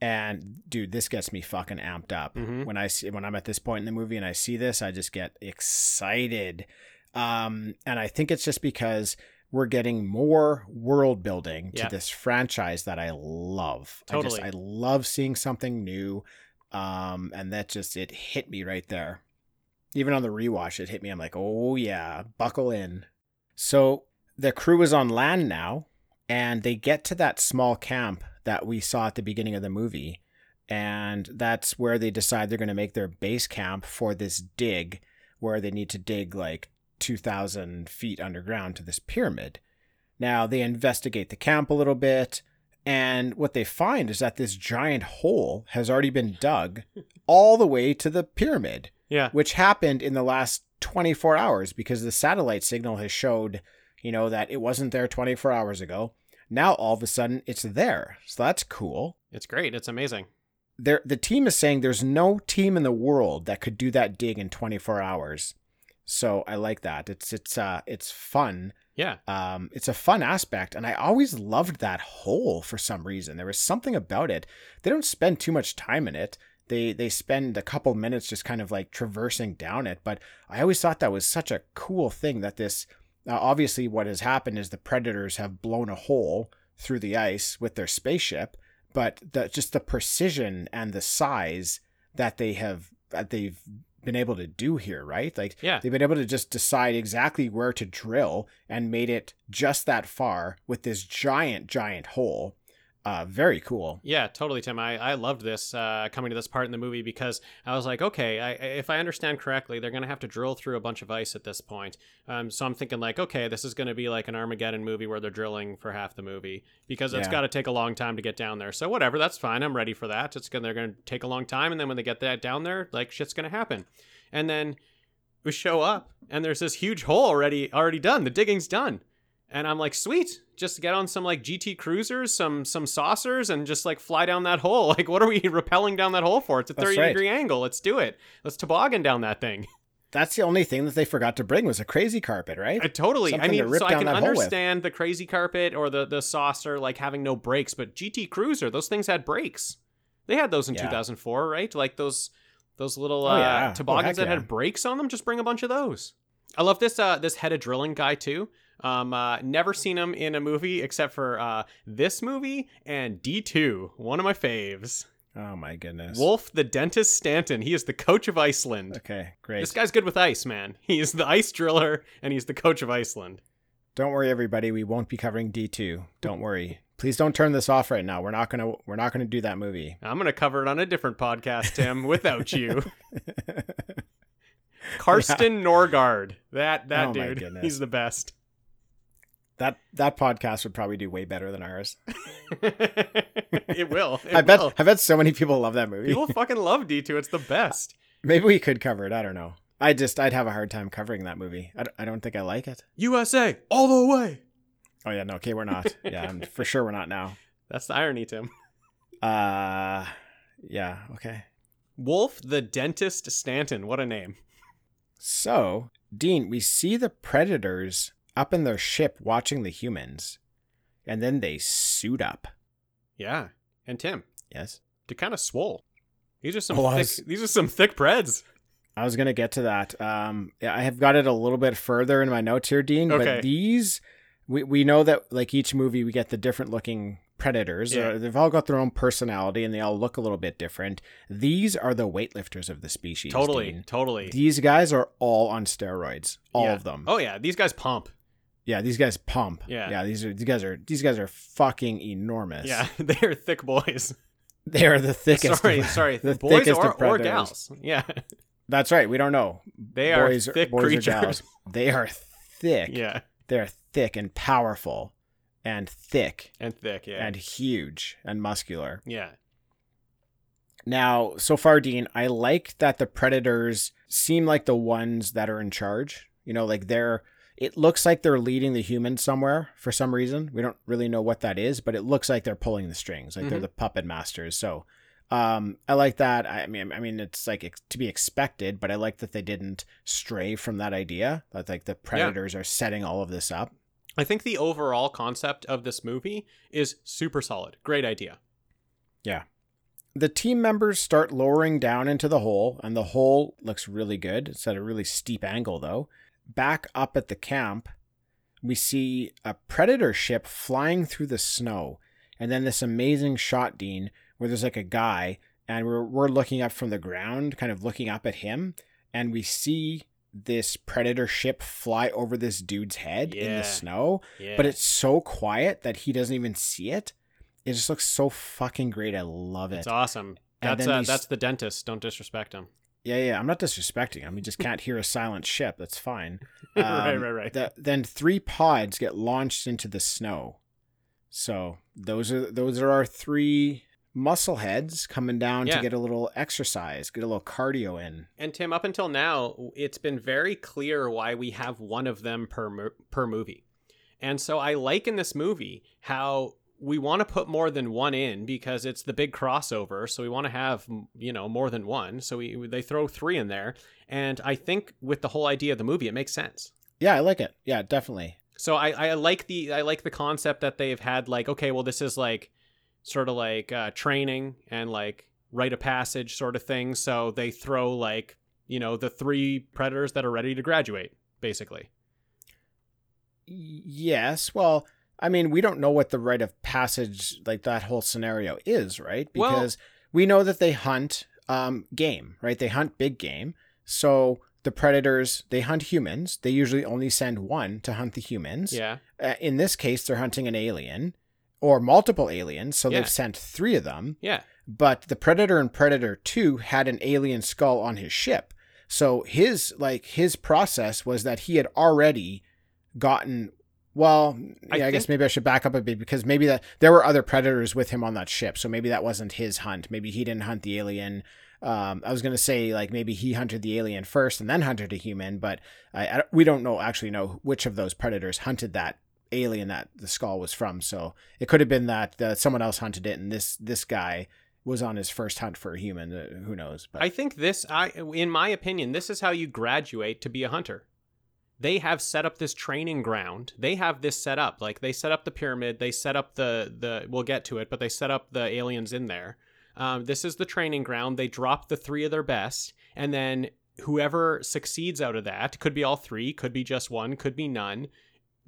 And dude, this gets me fucking amped up. Mhm. When I see when I'm at this point in the movie and I see this, I just get excited. Um, and I think it's just because we're getting more world building to this franchise that I love. I Totally. just I love seeing something new. Um, and that just it hit me right there. Even on the rewatch, it hit me. I'm like, oh yeah, buckle in. So the crew is on land now, and they get to that small camp that we saw at the beginning of the movie. And that's where they decide they're going to make their base camp for this dig, where they need to dig like 2,000 feet underground to this pyramid. Now they investigate the camp a little bit, and what they find is that this giant hole has already been dug all the way to the pyramid Yeah. which happened in the last 24 hours because the satellite signal has showed, you know, that it wasn't there 24 hours ago. Now all of a sudden it's there. So that's cool. It's great. It's amazing. There the team is saying there's no team in the world that could do that dig in 24 hours. So I like that. It's it's uh it's fun. Yeah. Um it's a fun aspect and I always loved that hole for some reason. There was something about it. They don't spend too much time in it they they spend a couple minutes just kind of like traversing down it but i always thought that was such a cool thing that this uh, obviously what has happened is the predators have blown a hole through the ice with their spaceship but the just the precision and the size that they have that they've been able to do here right like Yeah. they've been able to just decide exactly where to drill and made it just that far with this giant giant hole uh very cool Yeah, totally, Tim. I, I loved this uh, coming to this part in the movie because I was like, okay, I, if I understand correctly, they're going to have to drill through a bunch of ice at this point. Um, so I'm thinking, like, okay, this is going to be like an Armageddon movie where they're drilling for half the movie because it's Yeah. got to take a long time to get down there. So whatever, that's fine. I'm ready for that. It's gonna they're going to take a long time, and then when they get that down there, like shit's going to happen. And then we show up, and there's this huge hole already already done. The digging's done. And I'm like, sweet, just get on some like GT cruisers, some some saucers, and just like fly down that hole. Like, what are we rappelling down that hole for? It's a That's 30 right. degree angle. Let's do it. Let's toboggan down that thing. that's the only thing that they forgot to bring was a crazy carpet right I totally. I Something to mean, rip so I can that hole with. understand the crazy carpet or the the saucer like having no brakes, but GT cruiser, those things had brakes. They had those in Yeah. 2004, right? Like those those little Oh, uh, yeah. Oh, toboggans heck that yeah. had brakes on them. Just bring a bunch of those. I love this uh, this head of drilling guy too. Um, uh, never seen him in a movie except for uh, this movie and D2, one of my faves. oh my goodness Wolf the Dentist Stanton. He is the coach of Iceland. okay great This guy's good with ice, man. He is the ice driller and he's the coach of Iceland. Don't worry, everybody. We won't be covering D two. Don't worry. Please don't turn this off right now. We're not gonna. We're not gonna do that movie. I'm gonna cover it on a different podcast, Tim, without you. Carsten Norgaard. That that Oh, my dude. goodness. He's the best. That that podcast would probably do way better than ours. it will. It I bet. will. I bet so many people love that movie. People fucking love D2. It's the best. Maybe we could cover it. I don't know. I just. I'd have a hard time covering that movie. I, d- I don't think I like it. USA all the way. Oh yeah. No. Okay. We're not. Yeah. I'm- for sure. We're not now. That's the irony, Tim. Uh. Yeah. Okay. Wolf the Dentist Stanton. What a name. So, Dean, we see the predators up in their ship watching the humans, and then they suit up. Yeah. And Tim, Yes. they're kind of swole. These are some Oh, thick. was- These are some thick breads. I was gonna get to that. Um, I have got it a little bit further in my notes here, Dean. Okay. But these, we we know that like each movie, we get the different looking predators. Yeah. Uh, they've all got their own personality, and they all look a little bit different. These are the weightlifters of the species. Totally, Dean. totally. These guys are all on steroids. All Yeah. of them. Oh yeah, these guys pump. Yeah, these guys pump. Yeah. yeah. These are these guys are these guys are fucking enormous. Yeah, they are thick boys. they are the thickest. sorry, of- sorry, the boys thickest or, of or gals. Yeah, That's right. We don't know. they are boys, thick boys creatures. Or gals. They are thick. Yeah, They're thick and powerful, and thick and thick. Yeah, and huge and muscular. yeah, Now, so far, Dean, I like that the predators seem like the ones that are in charge. You know, like they're. It looks like they're leading the humans somewhere for some reason. We don't really know what that is, but it looks like they're pulling the strings, like they're Mhm. the puppet masters. So, um, I like that. I mean, I mean, it's like to be expected, but I like that they didn't stray from that idea. That like the predators are setting all of this up. I think the overall concept of this movie is super solid. Great idea. Yeah. The team members start lowering down into the hole, and the hole looks really good. It's at a really steep angle, though. Back up at the camp, we see a predator ship flying through the snow, and then this amazing shot, Dean, where there's like a guy, and we're we're looking up from the ground, kind of looking up at him, and we see this predator ship fly over this dude's head in the snow, Yeah, but it's so quiet that he doesn't even see it. It just looks so fucking great. I love it. it's awesome. That's uh, these- that's the dentist. Don't disrespect him. Yeah, yeah. I'm not disrespecting him. He just can't hear a silent ship. That's fine. right, Um, right, right. The, then three pods get launched into the snow. So those are those are our three muscle heads coming down Yeah. to get a little exercise, get a little cardio in. And Tim, up until now, it's been very clear why we have one of them per per movie. And so I like in this movie how we want to put more than one in because it's the big crossover. So we want to have you know more than one. So we they throw three in there, and I think with the whole idea of the movie, it makes sense. Yeah, I like it. Yeah, definitely. So I, I like the I like the concept that they've had like okay well this is like sort of like uh, training and like rite of passage sort of thing. So they throw like you know the three predators that are ready to graduate basically. Yes. Well, I mean, we don't know what the rite of passage, like that whole scenario is, right? Well- Because we know that they hunt um, game, right? They hunt big game. So the predators, they hunt humans. They usually only send one to hunt the humans. Yeah. Uh, in this case, they're hunting an alien or multiple aliens. So Yeah. they've sent three of them. Yeah. But the Predator and Predator 2 had an alien skull on his ship. So his like his process was that he had already gotten well, I yeah, I, guess think- maybe I should back up a bit because maybe that there were other predators with him on that ship. So maybe that wasn't his hunt. Maybe he didn't hunt the alien. Um, I was gonna say like maybe he hunted the alien first and then hunted a human, but I, I we don't know actually know which of those predators hunted that alien that the skull was from. So it could have been that uh, someone else hunted it, and this this guy was on his first hunt for a human. Uh, who knows? But I think this I in my opinion this is how you graduate to be a hunter. They have set up this training ground. They have this set up. Like they set up the pyramid, they set up the the we'll get to it, but they set up the aliens in there. Um, this is the training ground. They drop the three of their best, and then whoever succeeds out of that could be all three, could be just one, could be none,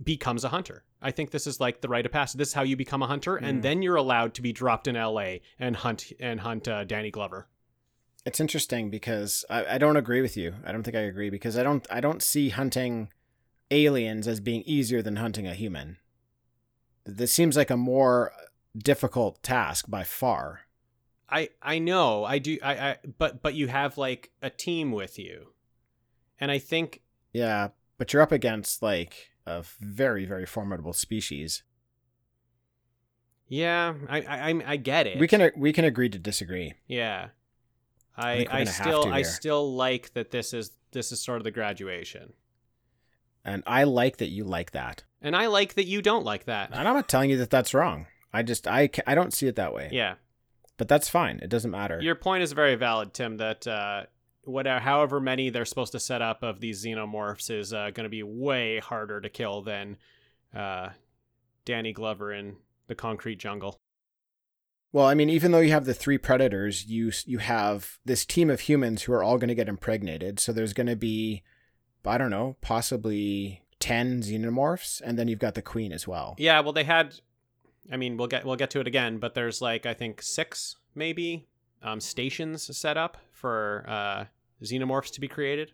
becomes a hunter. I think this is like the rite of passage. This is how you become a hunter, and Mm. then you're allowed to be dropped in L.A. and hunt and hunt uh, Danny Glover. It's interesting because I, I don't agree with you. I don't think I agree because I don't I don't see hunting aliens as being easier than hunting a human. This seems like a more difficult task by far. I I know I do I, I but but you have like a team with you, and I think Yeah, but you're up against like a very very formidable species. yeah I I I get it. We can we can agree to disagree. yeah. I I I still I still like that this is this is sort of the graduation, And I like that you like that. and I like that you don't like that. And I'm not telling you that that's wrong. I just I I don't see it that way. Yeah, But that's fine. It doesn't matter. your point is very valid, Tim. That uh, whatever however many they're supposed to set up of these xenomorphs is uh, going to be way harder to kill than uh, Danny Glover in the concrete jungle. Well, I mean, even though you have the three predators, you you have this team of humans who are all going to get impregnated. So there's going to be, I don't know, possibly ten xenomorphs, and then you've got the queen as well. Yeah, well, they had. I mean, we'll get we'll get to it again, but there's like I think six maybe um, stations set up for uh, xenomorphs to be created.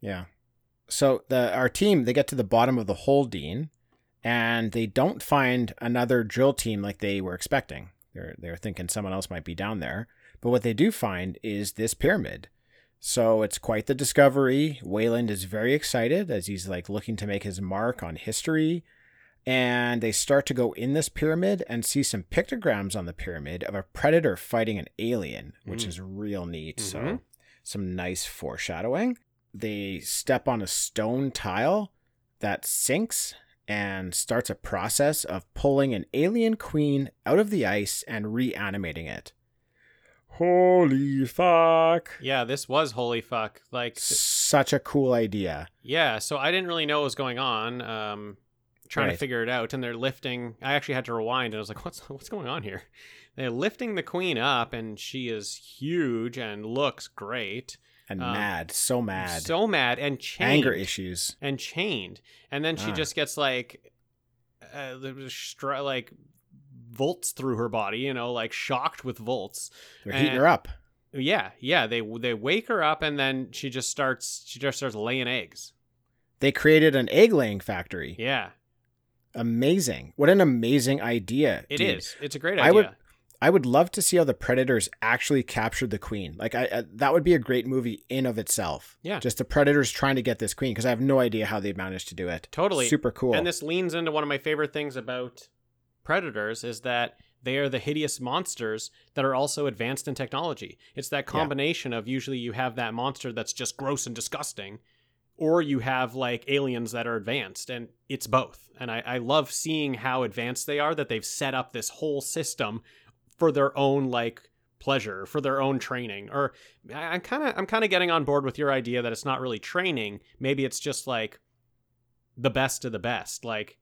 Yeah. So the our team they get to the bottom of the hole, Dean, and they don't find another drill team like they were expecting. They're they're thinking someone else might be down there, but what they do find is this pyramid. So it's quite the discovery. Weyland is very excited as he's like looking to make his mark on history. And they start to go in this pyramid and see some pictograms on the pyramid of a predator fighting an alien, which Mm. is real neat. So Mhm. some nice foreshadowing. They step on a stone tile that sinks and starts a process of pulling an alien queen out of the ice and reanimating it. Holy fuck. Yeah, this was holy fuck. Like, th- Such a cool idea. yeah. So I didn't really know what was going on. Um, trying to figure it out, and they're lifting. I actually had to rewind, and I was like, "What's what's going on here?" They're lifting the queen up, and she is huge and looks great. And Um, mad. So mad. so mad, and chained. Anger issues. and chained, and then she Ah. just gets like, uh, there was stri- like volts through her body, you know, like shocked with volts. They're heating her up. Yeah, yeah. They they wake her up, and then she just starts she just starts laying eggs. They created an egg laying factory. Yeah, Amazing. What an amazing idea. it dude. is. It's a great I idea. would- I would love to see how the predators actually captured the queen. Like I, I that would be a great movie in of itself. Yeah. Just the predators trying to get this queen because I have no idea how they managed to do it. Totally. Super cool. And this leans into one of my favorite things about predators is that they are the hideous monsters that are also advanced in technology. It's that combination of usually you have that monster that's just gross and disgusting, or you have like aliens that are advanced, and it's both. And I, I love seeing how advanced they are, that they've set up this whole system for their own like pleasure, for their own training. Or I- I'm kind of I'm kind of getting on board with your idea that it's not really training. Maybe it's just like the best of the best. Like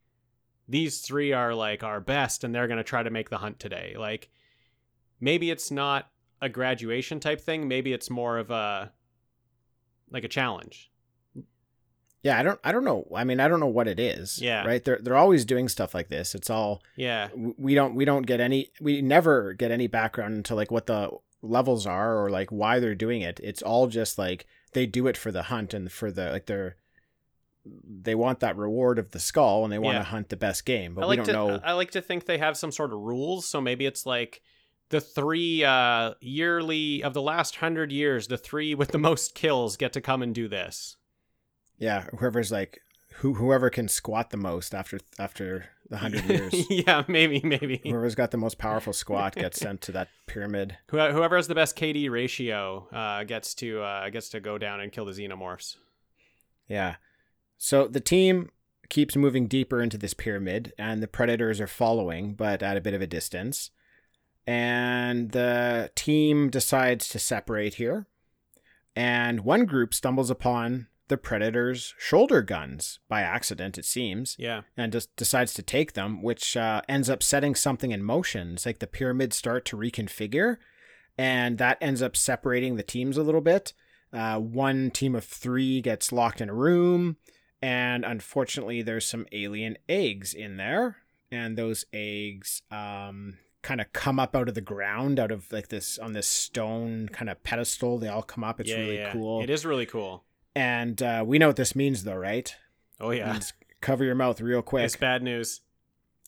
these three are like our best and they're going to try to make the hunt today. Like maybe it's not a graduation type thing, maybe it's more of a like a challenge. Yeah, I don't I don't know. I mean, I don't know what it is. Yeah. Right? They're they're always doing stuff like this. It's all Yeah. we don't we don't get any we never get any background into like what the levels are or like why they're doing it. It's all just like they do it for the hunt and for the like they're they want that reward of the skull and they want Yeah. to hunt the best game, but I we don't to know. I like to think they have some sort of rules, so maybe it's like the three uh yearly of the last 100 years, the three with the most kills get to come and do this. Yeah, whoever's like who whoever can squat the most after after the 100 years. yeah, maybe maybe. Whoever's got the most powerful squat gets sent to that pyramid. Whoever has the best KD ratio uh, gets to uh, gets to go down and kill the xenomorphs. Yeah. So the team keeps moving deeper into this pyramid, and the predators are following, but at a bit of a distance. And the team decides to separate here. And one group stumbles upon the predators' shoulder guns by accident, it seems, Yeah. and just decides to take them, which uh, ends up setting something in motion. It's like the pyramids start to reconfigure, and that ends up separating the teams a little bit. Uh, one team of three gets locked in a room, and unfortunately, there's some alien eggs in there, and those eggs um, kind of come up out of the ground, out of like this on this stone kind of pedestal. They all come up. It's yeah, really yeah. cool. It is really cool. And uh, we know what this means, though, right? Oh yeah. Cover your mouth real quick. It's bad news.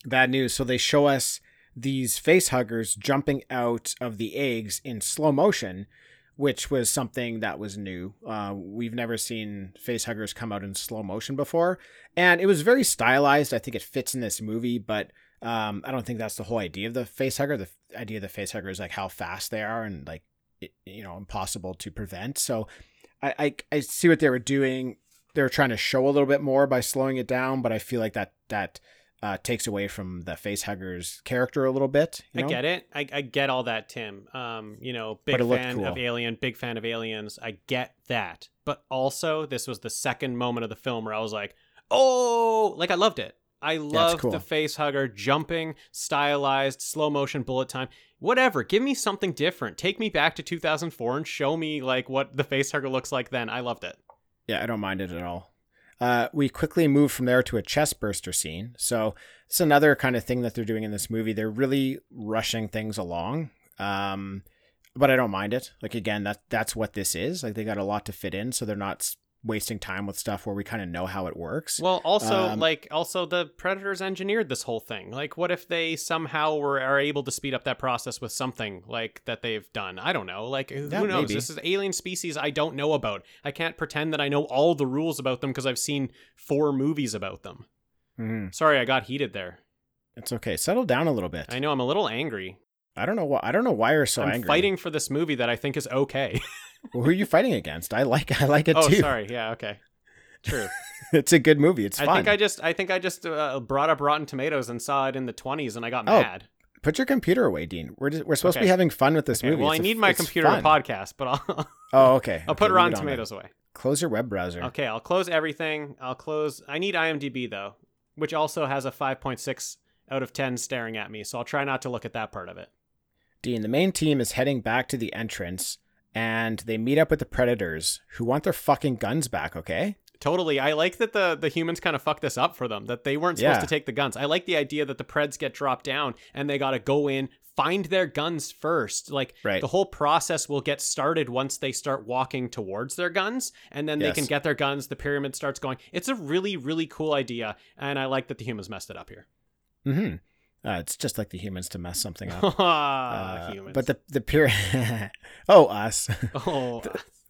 bad news. So they show us these face huggers jumping out of the eggs in slow motion, which was something that was new. Uh, we've never seen face huggers come out in slow motion before, and it was very stylized. I think it fits in this movie, but um, I don't think that's the whole idea of the face hugger. The idea of the face hugger is like how fast they are and like it, you know impossible to prevent. So I, I I see what they were doing. They were trying to show a little bit more by slowing it down, but I feel like that that uh, takes away from the face hugger's character a little bit. You I know? get it. I, I get all that, Tim. Um, you know, big But it looked fan cool. of Alien, big fan of Aliens. I get that. But also, this was the second moment of the film where I was like, oh, like I loved it. I love cool. the face hugger jumping, stylized, slow motion bullet time. Whatever. Give me something different. Take me back to 2004 and show me like what the face hugger looks like then. I loved it. Yeah, I don't mind it at all. Uh, we quickly move from there to a chest burster scene. So it's another kind of thing that they're doing in this movie. They're really rushing things along. Um, but I don't mind it. Like again, that that's what this is. Like they got a lot to fit in, so they're not wasting time with stuff where we kind of know how it works. Well, also Um, like also the predators engineered this whole thing. Like what if they somehow were are able to speed up that process with something like that they've done? I don't know. Like who knows? maybe. This is alien species I don't know about. I can't pretend that I know all the rules about them because I've seen four movies about them. Mhm. Sorry, I got heated there. It's okay. Settle down a little bit. I know I'm a little angry. I don't know why. I don't know why you're so I'm angry. fighting for this movie that I think is okay. Well, who are you fighting against? I like. I like it too. oh, too. sorry. Yeah, okay. True. it's a good movie. It's fine. I fun. think I just I think I just uh, brought up Rotten Tomatoes and saw it in the 20s and I got Oh, mad. Put your computer away, Dean. We're just, we're supposed to be having fun with this Okay, movie. well, It's I a- need my computer fun. to podcast, but I'll Oh, okay. I'll Okay, put Rotten it on there. Tomatoes away. Close your web browser. Okay, I'll close everything. I'll close. I need IMDb though, which also has a 5.6 out of 10 staring at me. So I'll try not to look at that part of it. Dean, the main team is heading back to the entrance and they meet up with the predators who want their fucking guns back, okay? Totally. I like that the the humans kind of fucked this up for them. That they weren't supposed Yeah. to take the guns. I like the idea that the Preds get dropped down and they got to go in, find their guns first. Like Right. the whole process will get started once they start walking towards their guns, and then they can get their guns. The pyramid starts going. It's a really really cool idea, and I like that the humans messed it up here. Mm-hmm. Uh, it's just like the humans to mess something up. Uh. But the the pyramid. oh, us. oh,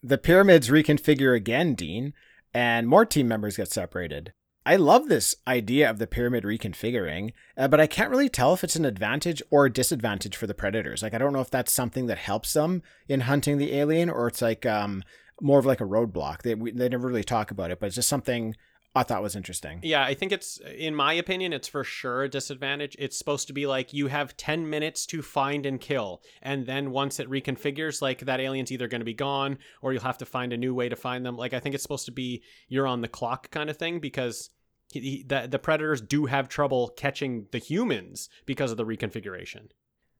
the pyramids reconfigure again, Dean, and more team members get separated. I love this idea of the pyramid reconfiguring, uh, but I can't really tell if it's an advantage or a disadvantage for the predators. Like, I don't know if that's something that helps them in hunting the alien, or it's like um, more of like a roadblock. They we, they never really talk about it, but it's just something I thought was interesting. Yeah, I think it's, in my opinion, it's for sure a disadvantage. It's supposed to be like you have 10 minutes to find and kill. And then once it reconfigures, like that alien's either going to be gone or you'll have to find a new way to find them. Like, I think it's supposed to be you're on the clock kind of thing because he, he, the, the predators do have trouble catching the humans because of the reconfiguration.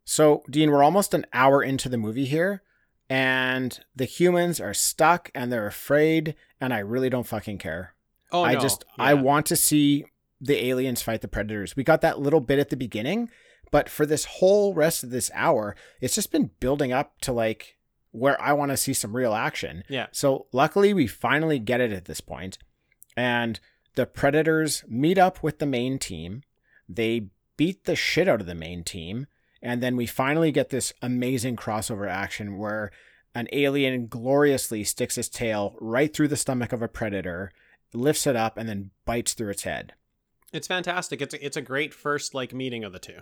So, Dean, we're almost an hour into the movie here, and the humans are stuck and they're afraid, and I really don't fucking care. Oh, I no. just I want to see the aliens fight the predators. We got that little bit at the beginning, but for this whole rest of this hour, it's just been building up to like where I want to see some real action. Yeah. So luckily we finally get it at this point. And the predators meet up with the main team. They beat the shit out of the main team, and then we finally get this amazing crossover action where an alien gloriously sticks his tail right through the stomach of a predator lifts it up and then bites through its head. It's fantastic. It's a, it's a great first like meeting of the two.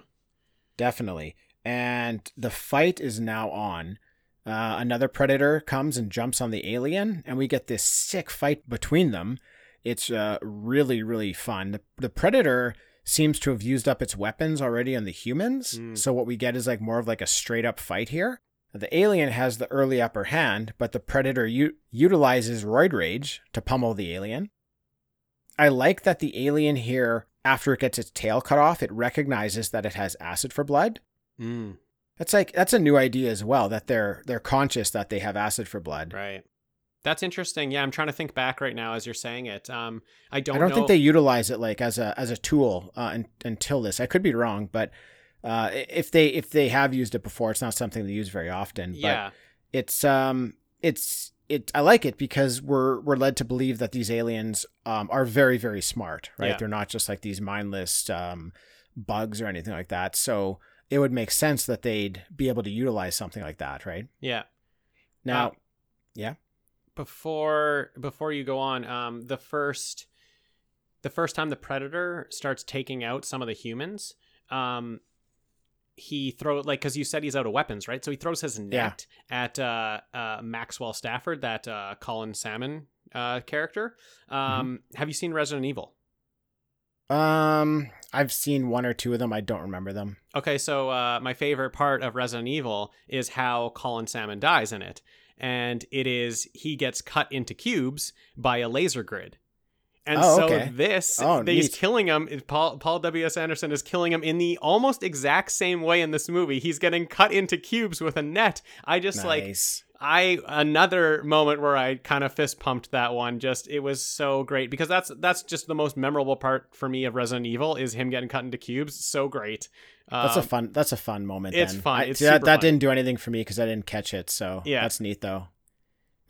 Definitely. And the fight is now on. Uh, another predator comes and jumps on the alien, and we get this sick fight between them. It's uh, really, really fun. The, the predator seems to have used up its weapons already on the humans. Mm. So what we get is like more of like a straight up fight here. The alien has the early upper hand, but the predator u- utilizes roid rage to pummel the alien. I like that the alien here, after it gets its tail cut off, it recognizes that it has acid for blood. Mm, That's like that's a new idea as well. That they're they're conscious that they have acid for blood. right. That's interesting. Yeah, I'm trying to think back right now as you're saying it. Um, I don't. I don't know. think they utilize it like as a as a tool uh, un, until this. I could be wrong, but uh, if they if they have used it before, it's not something they use very often. But Yeah. it's um it's it I like it because we're we're led to believe that these aliens um are very very smart, right? Yeah. They're not just like these mindless um bugs or anything like that. So it would make sense that they'd be able to utilize something like that, right? Yeah. Now, Uh, yeah. before before you go on um the first the first time the predator starts taking out some of the humans um he throw like because you said he's out of weapons right? So he throws his net at uh, uh maxwell stafford that uh colin salmon uh character. Um have you seen resident evil? Um, I've seen one or two of them. I don't remember them. Okay, so uh, my favorite part of Resident Evil is how Colin Salmon dies in it, and it is he gets cut into cubes by a laser grid, And Oh, so okay. this, Oh, he's neat. killing him. Paul Paul W S Anderson is killing him in the almost exact same way in this movie. He's getting cut into cubes with a net. I just like. I another moment where I kind of fist pumped that one. Just it was so great because that's that's just the most memorable part for me of Resident Evil is him getting cut into cubes. So great. That's a Um, fun. That's a fun moment. it's then. fun. I- It's see, that, super that fun. didn't do anything for me because I didn't catch it. So Yeah. that's neat though.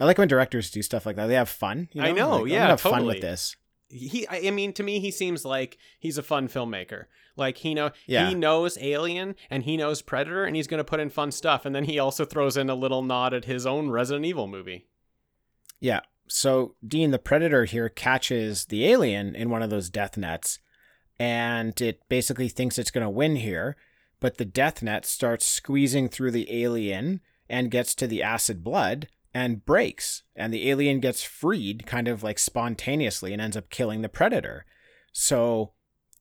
I like when directors do stuff like that. They have fun. You know? I know, Like, yeah, have fun totally. with this. he I I mean to me he seems like he's a fun filmmaker. Like he know Yeah. he knows Alien and he knows Predator and he's going to put in fun stuff and then he also throws in a little nod at his own Resident Evil movie. Yeah. So Dean, the predator here, catches the alien in one of those death nets, and it basically thinks it's going to win here. But the death net starts squeezing through the alien and gets to the acid blood and breaks, and the alien gets freed kind of like spontaneously and ends up killing the predator. So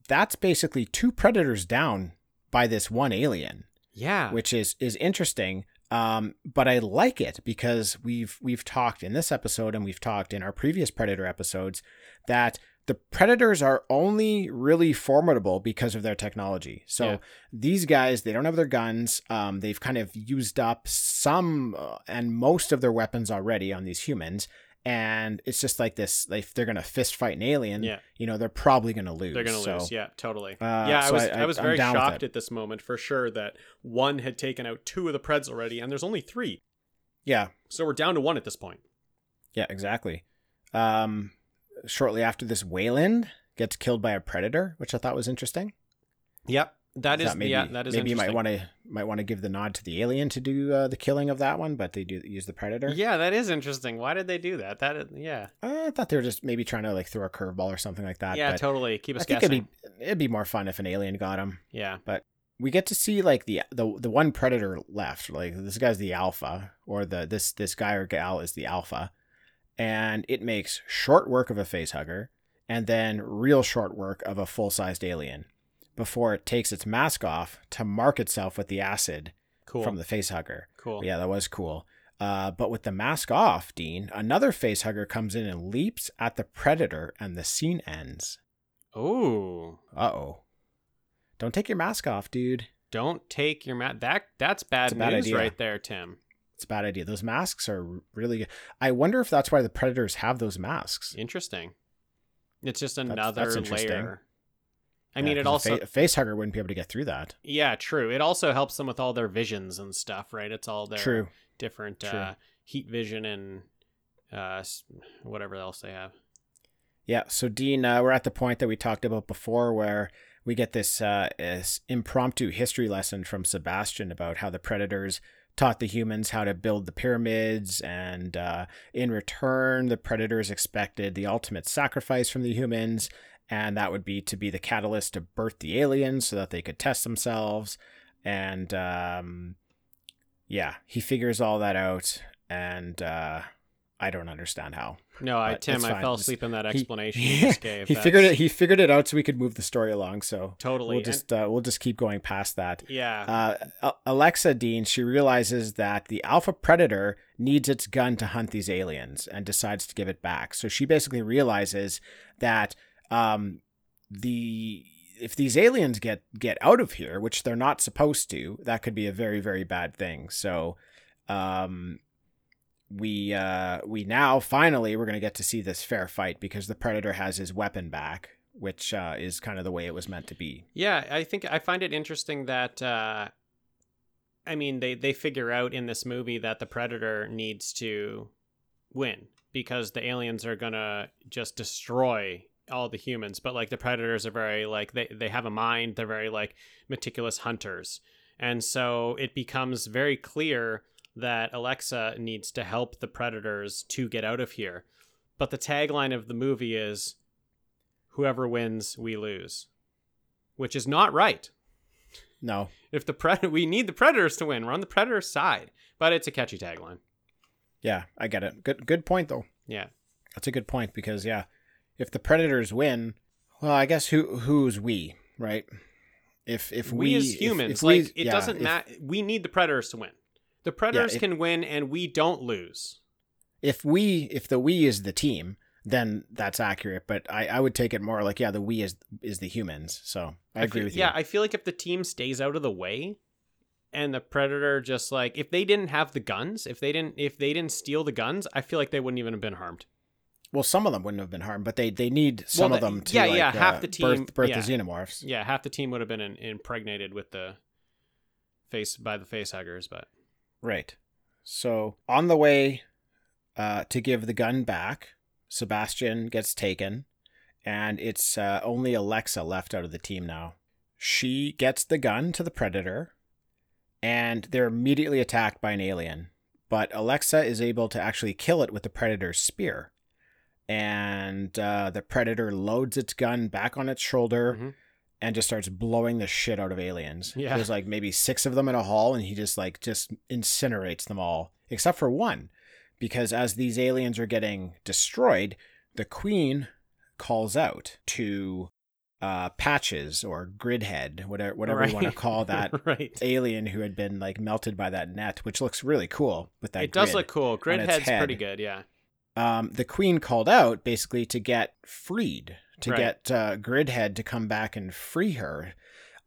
that's basically two predators down by this one alien Yeah. which is is interesting. Um, but I like it because we've we've talked in this episode and we've talked in our previous Predator episodes that the predators are only really formidable because of their technology. So Yeah. these guys, they don't have their guns. Um, they've kind of used up some uh, and most of their weapons already on these humans. And it's just like this. Like they're gonna fist fight an alien. Yeah. You know, they're probably gonna lose. They're gonna So, lose, yeah, totally. uh, yeah, I so was I- I, was very shocked at this moment for sure that one had taken out two of the Preds already, and there's only three, Yeah. so we're down to one at this point. Yeah, exactly. Um, shortly after this, Weyland gets killed by a predator, which I thought was interesting. Yep, that is maybe, yeah, that is maybe you might want to might want to give the nod to the alien to do uh, the killing of that one, but they do use the predator. Yeah, that is interesting. Why did they do that? That is, yeah, Uh, I thought they were just maybe trying to like throw a curveball or something like that. yeah, totally. Keep I us think guessing. it'd be it'd be more fun if an alien got him. Yeah, but We get to see like the the the one predator left. Like this guy's the alpha, or the this this guy or gal is the alpha, and it makes short work of a facehugger and then real short work of a full sized alien, before it takes its mask off to mark itself with the acid cool. from the facehugger. cool. Yeah, that was cool. Uh, but with the mask off, Dean, another facehugger comes in and leaps at the predator, and the scene ends. Oh, Uh oh. Don't take your mask off, dude. don't take your mat. That that's bad news idea. right there, Tim. It's a bad idea. Those masks are really good. I wonder if that's why the predators have those masks. Interesting. It's just another that's interesting. layer. I Yeah, mean, it also a face hugger wouldn't be able to get through that. yeah, true. It also helps them with all their visions and stuff, right? It's all their True. different True. uh, heat vision and uh, whatever else they have. Yeah. So Dean, uh, we're at the point that we talked about before, where we get this, uh, this impromptu history lesson from Sebastian about how the predators taught the humans how to build the pyramids, and uh, in return, the predators expected the ultimate sacrifice from the humans, and that would be to be the catalyst to birth the aliens so that they could test themselves. And um, yeah, he figures all that out, and uh, I don't understand how. No, I But Tim, I fell asleep in that He- explanation you just gave. he figured it. He figured it out so we could move the story along. So totally. we'll just uh, we'll just keep going past that. yeah. Uh, Alexa Dean, she realizes that the alpha predator needs its gun to hunt these aliens and decides to give it back. So she basically realizes that um, the if these aliens get get out of here, which they're not supposed to, that could be a very very bad thing. So um, we uh, we now finally we're gonna get to see this fair fight because the predator has his weapon back, which uh, is kind of the way it was meant to be. Yeah, I think I find it interesting that uh I mean they they figure out in this movie that the predator needs to win because the aliens are going to just destroy all the humans, but like the predators are very like they they have a mind, they're very like meticulous hunters. And so it becomes very clear that Alexa needs to help the predators to get out of here. But the tagline of the movie is whoever wins, we lose which is not right. No, If the pred- we need the predators to win, we're on the predator's side. But it's a catchy tagline. Yeah, I get it. Good good point though. Yeah. That's a good point because yeah, if the predators win, well, I guess who who's we, right? If if we, we, as humans, if we- like it yeah, doesn't matter. We need the predators to win. The predators if- can win, and we don't lose. If we if the we is the team, then that's accurate. But I, I would take it more like yeah, the we is is the humans. So I, agree feel, with you. yeah. I feel like if the team stays out of the way and the predator just like if they didn't have the guns, if they didn't if they didn't steal the guns, I feel like they wouldn't even have been harmed. Well, some of them wouldn't have been harmed, but they they need some of the- them to yeah, like, yeah, half uh, the team- birth, birth yeah. the xenomorphs. Yeah, half the team would have been in, impregnated with the face by the face huggers, but Right. So on the way uh, to give the gun back, Sebastian gets taken, and it's uh, only Alexa left out of the team now. She gets the gun to the predator, and they're immediately attacked by an alien. But Alexa is able to actually kill it with the predator's spear. And uh, the predator loads its gun back on its shoulder Mhm. And just starts blowing the shit out of aliens. Yeah. There's like maybe six of them in a hall, and he just like just incinerates them all, except for one. Because as these aliens are getting destroyed, the queen calls out to uh, Patches or Gridhead, whatever whatever you want to call that right. alien who had been like melted by that net, which looks really cool with that. It does look cool. Gridhead's pretty good, yeah. Um, the queen called out basically to get freed, to Right. get uh, Gridhead to come back and free her.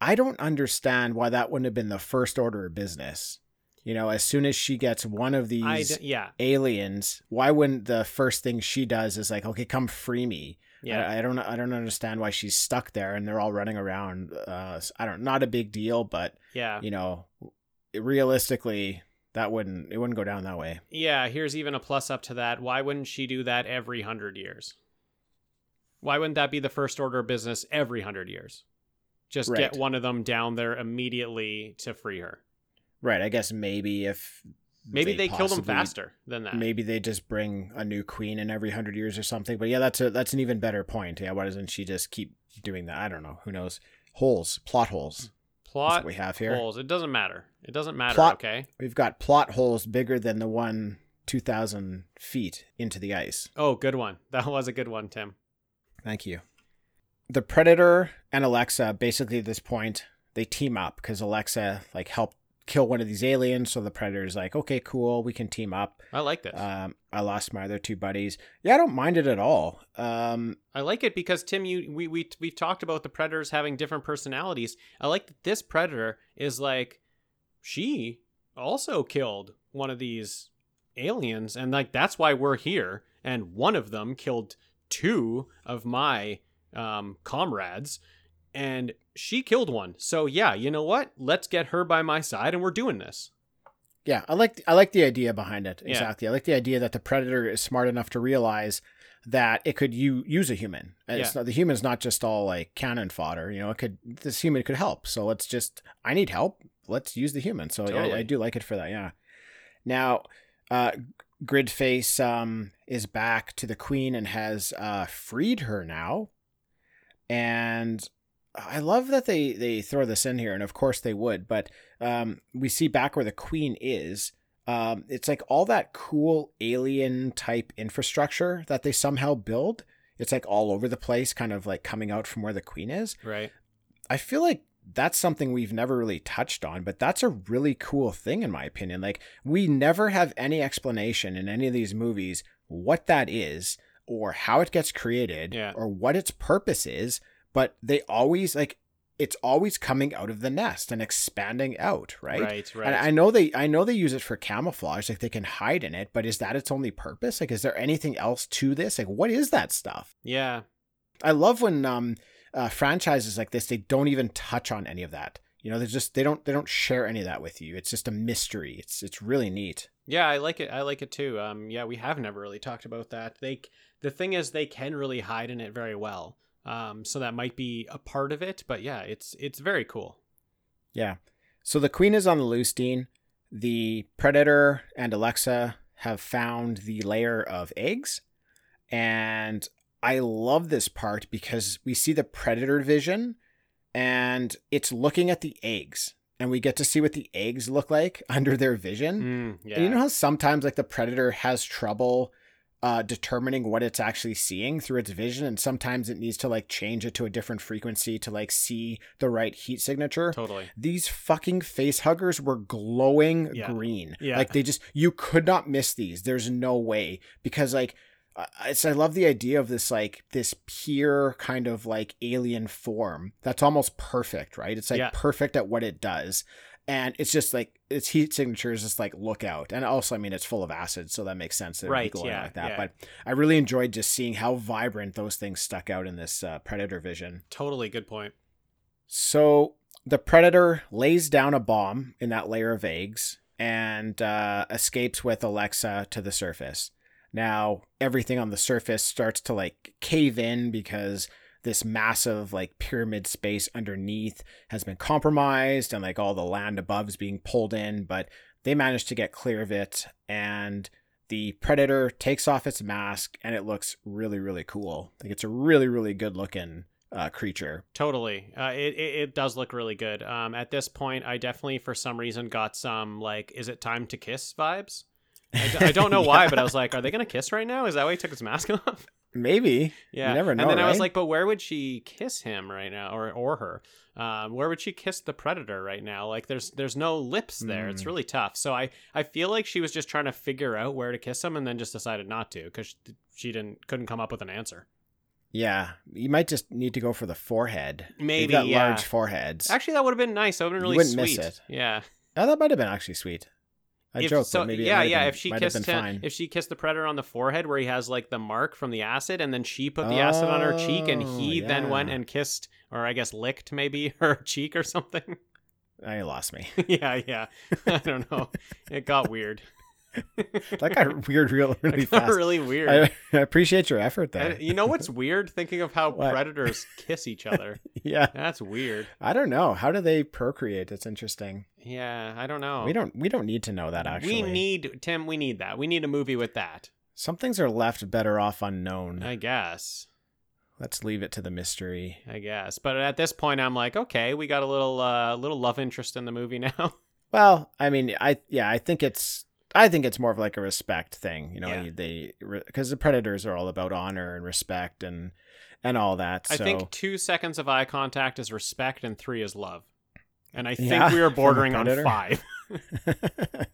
I don't understand why that wouldn't have been the first order of business. You know, as soon as she gets one of these yeah. aliens, why wouldn't the first thing she does is like, okay, come free me? Yeah. I, I don't, I don't understand why she's stuck there and they're all running around. Uh, I don't, not a big deal, but yeah. you know, realistically, that wouldn't, it wouldn't go down that way. Yeah, here's even a plus up to that. Why wouldn't she do that every hundred years? Why wouldn't that be the first order of business every hundred years? Just get one of them down there immediately to free her. Right. I guess maybe if Maybe they, kill them faster than that. Maybe they just bring a new queen in every hundred years or something. But yeah, that's a that's an even better point. Yeah, why doesn't she just keep doing that? I don't know. Who knows? Holes, plot holes. Plot we have here. holes. It doesn't matter. It doesn't matter. Plot- Okay. We've got plot holes bigger than the one two thousand feet into the ice. Oh, good one. That was a good one, Tim. Thank you. The Predator and Alexa, basically at this point, they team up because Alexa like helped kill one of these aliens. So the Predator's like, okay, cool, we can team up. I like this. Um, I lost my other two buddies. Yeah, I don't mind it at all. Um, I like it because Tim, you we we we've talked about the predators having different personalities. I like that this predator is like she also killed one of these aliens, and like that's why we're here. And one of them killed two of my um, comrades, and she killed one. So yeah, you know what? Let's get her by my side, and we're doing this. yeah, I like I like the idea behind it. Yeah. Exactly. I like the idea that the Predator is smart enough to realize that it could u- use a human. Yeah. not, the human's not just all like cannon fodder. You know, it could this human could help. So let's just I need help. Let's use the human. So yeah, I, Totally. do like it for that. Yeah. Now, uh, Gridface um, is back to the Queen and has uh, freed her now, and I love that they they throw this in here, and of course they would. But um, we see back where the Queen is. Um, it's like all that cool alien type infrastructure that they somehow build. It's like all over the place, kind of like coming out from where the Queen is. Right. I feel like that's something we've never really touched on, but that's a really cool thing in my opinion. Like we never have any explanation in any of these movies what that is or how it gets created Yeah. or what its purpose is, but they always like it's always coming out of the nest and expanding out, right? Right. Right. And I know they I know they use it for camouflage, like they can hide in it, but is that its only purpose? Like is there anything else to this? Like what is that stuff? yeah. I love when um uh, franchises like this they don't even touch on any of that. You know, they just they don't they don't share any of that with you. It's just a mystery. It's it's really neat. Yeah, I like it. I like it too. Um, yeah, we have never really talked about that. They, the thing is, they can really hide in it very well. Um, so that might be a part of it. But yeah, it's it's very cool. Yeah. So the queen is on the loose, Dean. The predator and Alexa have found the layer of eggs, and I love this part because we see the predator vision, and it's looking at the eggs, and we get to see what the eggs look like under their vision. Mm, yeah. And you know how sometimes like the predator has trouble uh, determining what it's actually seeing through its vision, and sometimes it needs to like change it to a different frequency to like see the right heat signature. totally. These fucking face huggers were glowing Yeah. green. Yeah. Like they just you could not miss these. There's no way because like I, it's- I love the idea of this like this pure kind of like alien form that's almost perfect, right? It's like Yeah. perfect at what it does. And it's just like its heat signature is just like look out. And also, I mean, it's full of acid, so that makes sense that Right, yeah, like that. yeah. But I really enjoyed just seeing how vibrant those things stuck out in this uh, predator vision. Totally good point. So the predator lays down a bomb in that layer of eggs and uh, escapes with Alexa to the surface. Now everything on the surface starts to like cave in because this massive like pyramid space underneath has been compromised and like all the land above is being pulled in, but they manage to get clear of it and the predator takes off its mask and it looks really really cool. Like it's a really really good looking uh, creature. Totally. Uh, it, it it does look really good. Um, at this point, I definitely, for some reason, got some like, "Is it time to kiss?" vibes. I, d- I don't know why, but I was like, "Are they gonna kiss right now?" Is that why he took his mask off? Maybe. Yeah. never know, And then I was right? like, "But where would she kiss him right now, or or her? Um, where would she kiss the predator right now? Like, there's there's no lips there. It's Mm. really tough. So I I feel like she was just trying to figure out where to kiss him, and then just decided not to because she, she didn't couldn't come up with an answer. Yeah, you might just need to go for the forehead. They've Maybe, got yeah. large foreheads. Actually, that would have been nice. That would have been really you wouldn't miss sweet. it. Yeah. oh, that might have been actually sweet. I If- joke, so, but maybe yeah, yeah. been- if she kissed him, fine. if she kissed the predator on the forehead where he has like the mark from the acid, and then she put the acid on her cheek, and he Oh, then went and kissed, or I guess licked maybe her cheek or something. I lost me. yeah, yeah. I don't know. It got weird. that got weird, real, really fast. really weird. I, I appreciate your effort there. And you know what's weird? Thinking of how What? predators kiss each other. yeah, That's weird. I don't know. How do they procreate? It's interesting. Yeah, I don't know. We don't. We don't need to know that. Actually, We need Tim. We need that. We need a movie with that. some things are left better off unknown. I guess. Let's leave it to the mystery. I guess. But at this point, I'm like, okay, we got a little, uh, little love interest in the movie now. Well, I mean, I yeah, I think it's I think it's more of like a respect thing, you know. Yeah. They because the predators are all about honor and respect and and all that. So I think two seconds of eye contact is respect, and three is love. And I think Yeah, we are bordering on five.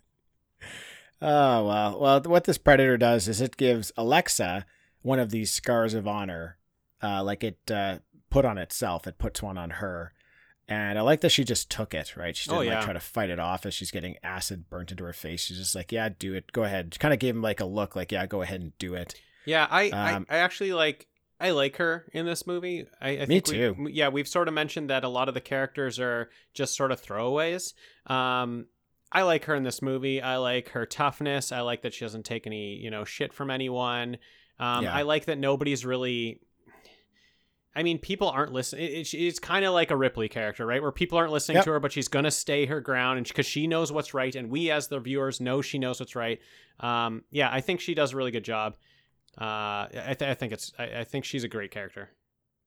oh well, well, what this predator does is it gives Alexa one of these scars of honor, uh, like it uh, put on itself. It puts one on her. And I like that she just took it, right? She Oh, didn't yeah. like try to fight it off as she's getting acid burnt into her face. She's just like, "Yeah, do it. Go ahead." Kind of gave him like a look, like, "Yeah, go ahead and do it." Yeah, I, Um, I, I actually like. I like her in this movie. I, I Me think we- too. yeah, we've sort of mentioned that a lot of the characters are just sort of throwaways. Um, I like her in this movie. I like her toughness. I like that she doesn't take any, you know, shit from anyone. Um, Yeah. I like that nobody's really. I mean, people aren't listening. It, it's it's kind of like a Ripley character, right? Where people aren't listening Yep. to her, but she's gonna stay her ground, and because she knows what's right, and we as the viewers know she knows what's right. Um, yeah, I think she does a really good job. Uh, I, th- I think it's. I, I think she's a great character.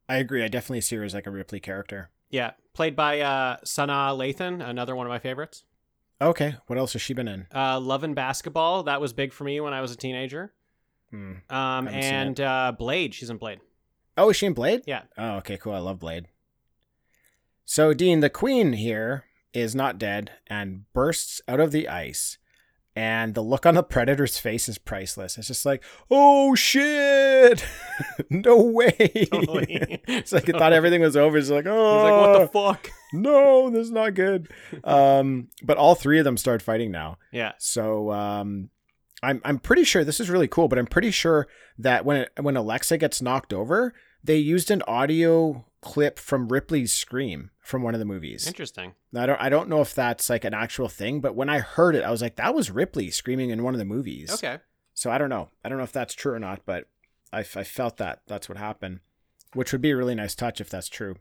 I agree. I definitely see her as like a Ripley character. Yeah, played by uh, Sana Lathan, another one of my favorites. Okay, what else has she been in? Uh, Love and Basketball, that was big for me when I was a teenager. Hmm. Um, and uh, Blade, she's in Blade. Oh, is she in Blade? Yeah. Oh, okay, cool. I love Blade. So, Dean, the queen here is not dead and bursts out of the ice. And the look on the predator's face is priceless. It's just like, oh shit! no way! Totally. it's like it thought everything was over. It's like, oh, He's like, what the fuck? no, this is not good. um, but all three of them start fighting now. Yeah. So um, I'm I'm pretty sure this is really cool, but I'm pretty sure that when it, when Alexa gets knocked over, they used an audio clip from Ripley's scream from one of the movies. Interesting. I don't I don't know if that's like an actual thing, but when I heard it, I was like, that was Ripley screaming in one of the movies. Okay. So I don't know. I don't know if that's true or not, but I, I felt that that's what happened, which would be a really nice touch if that's true.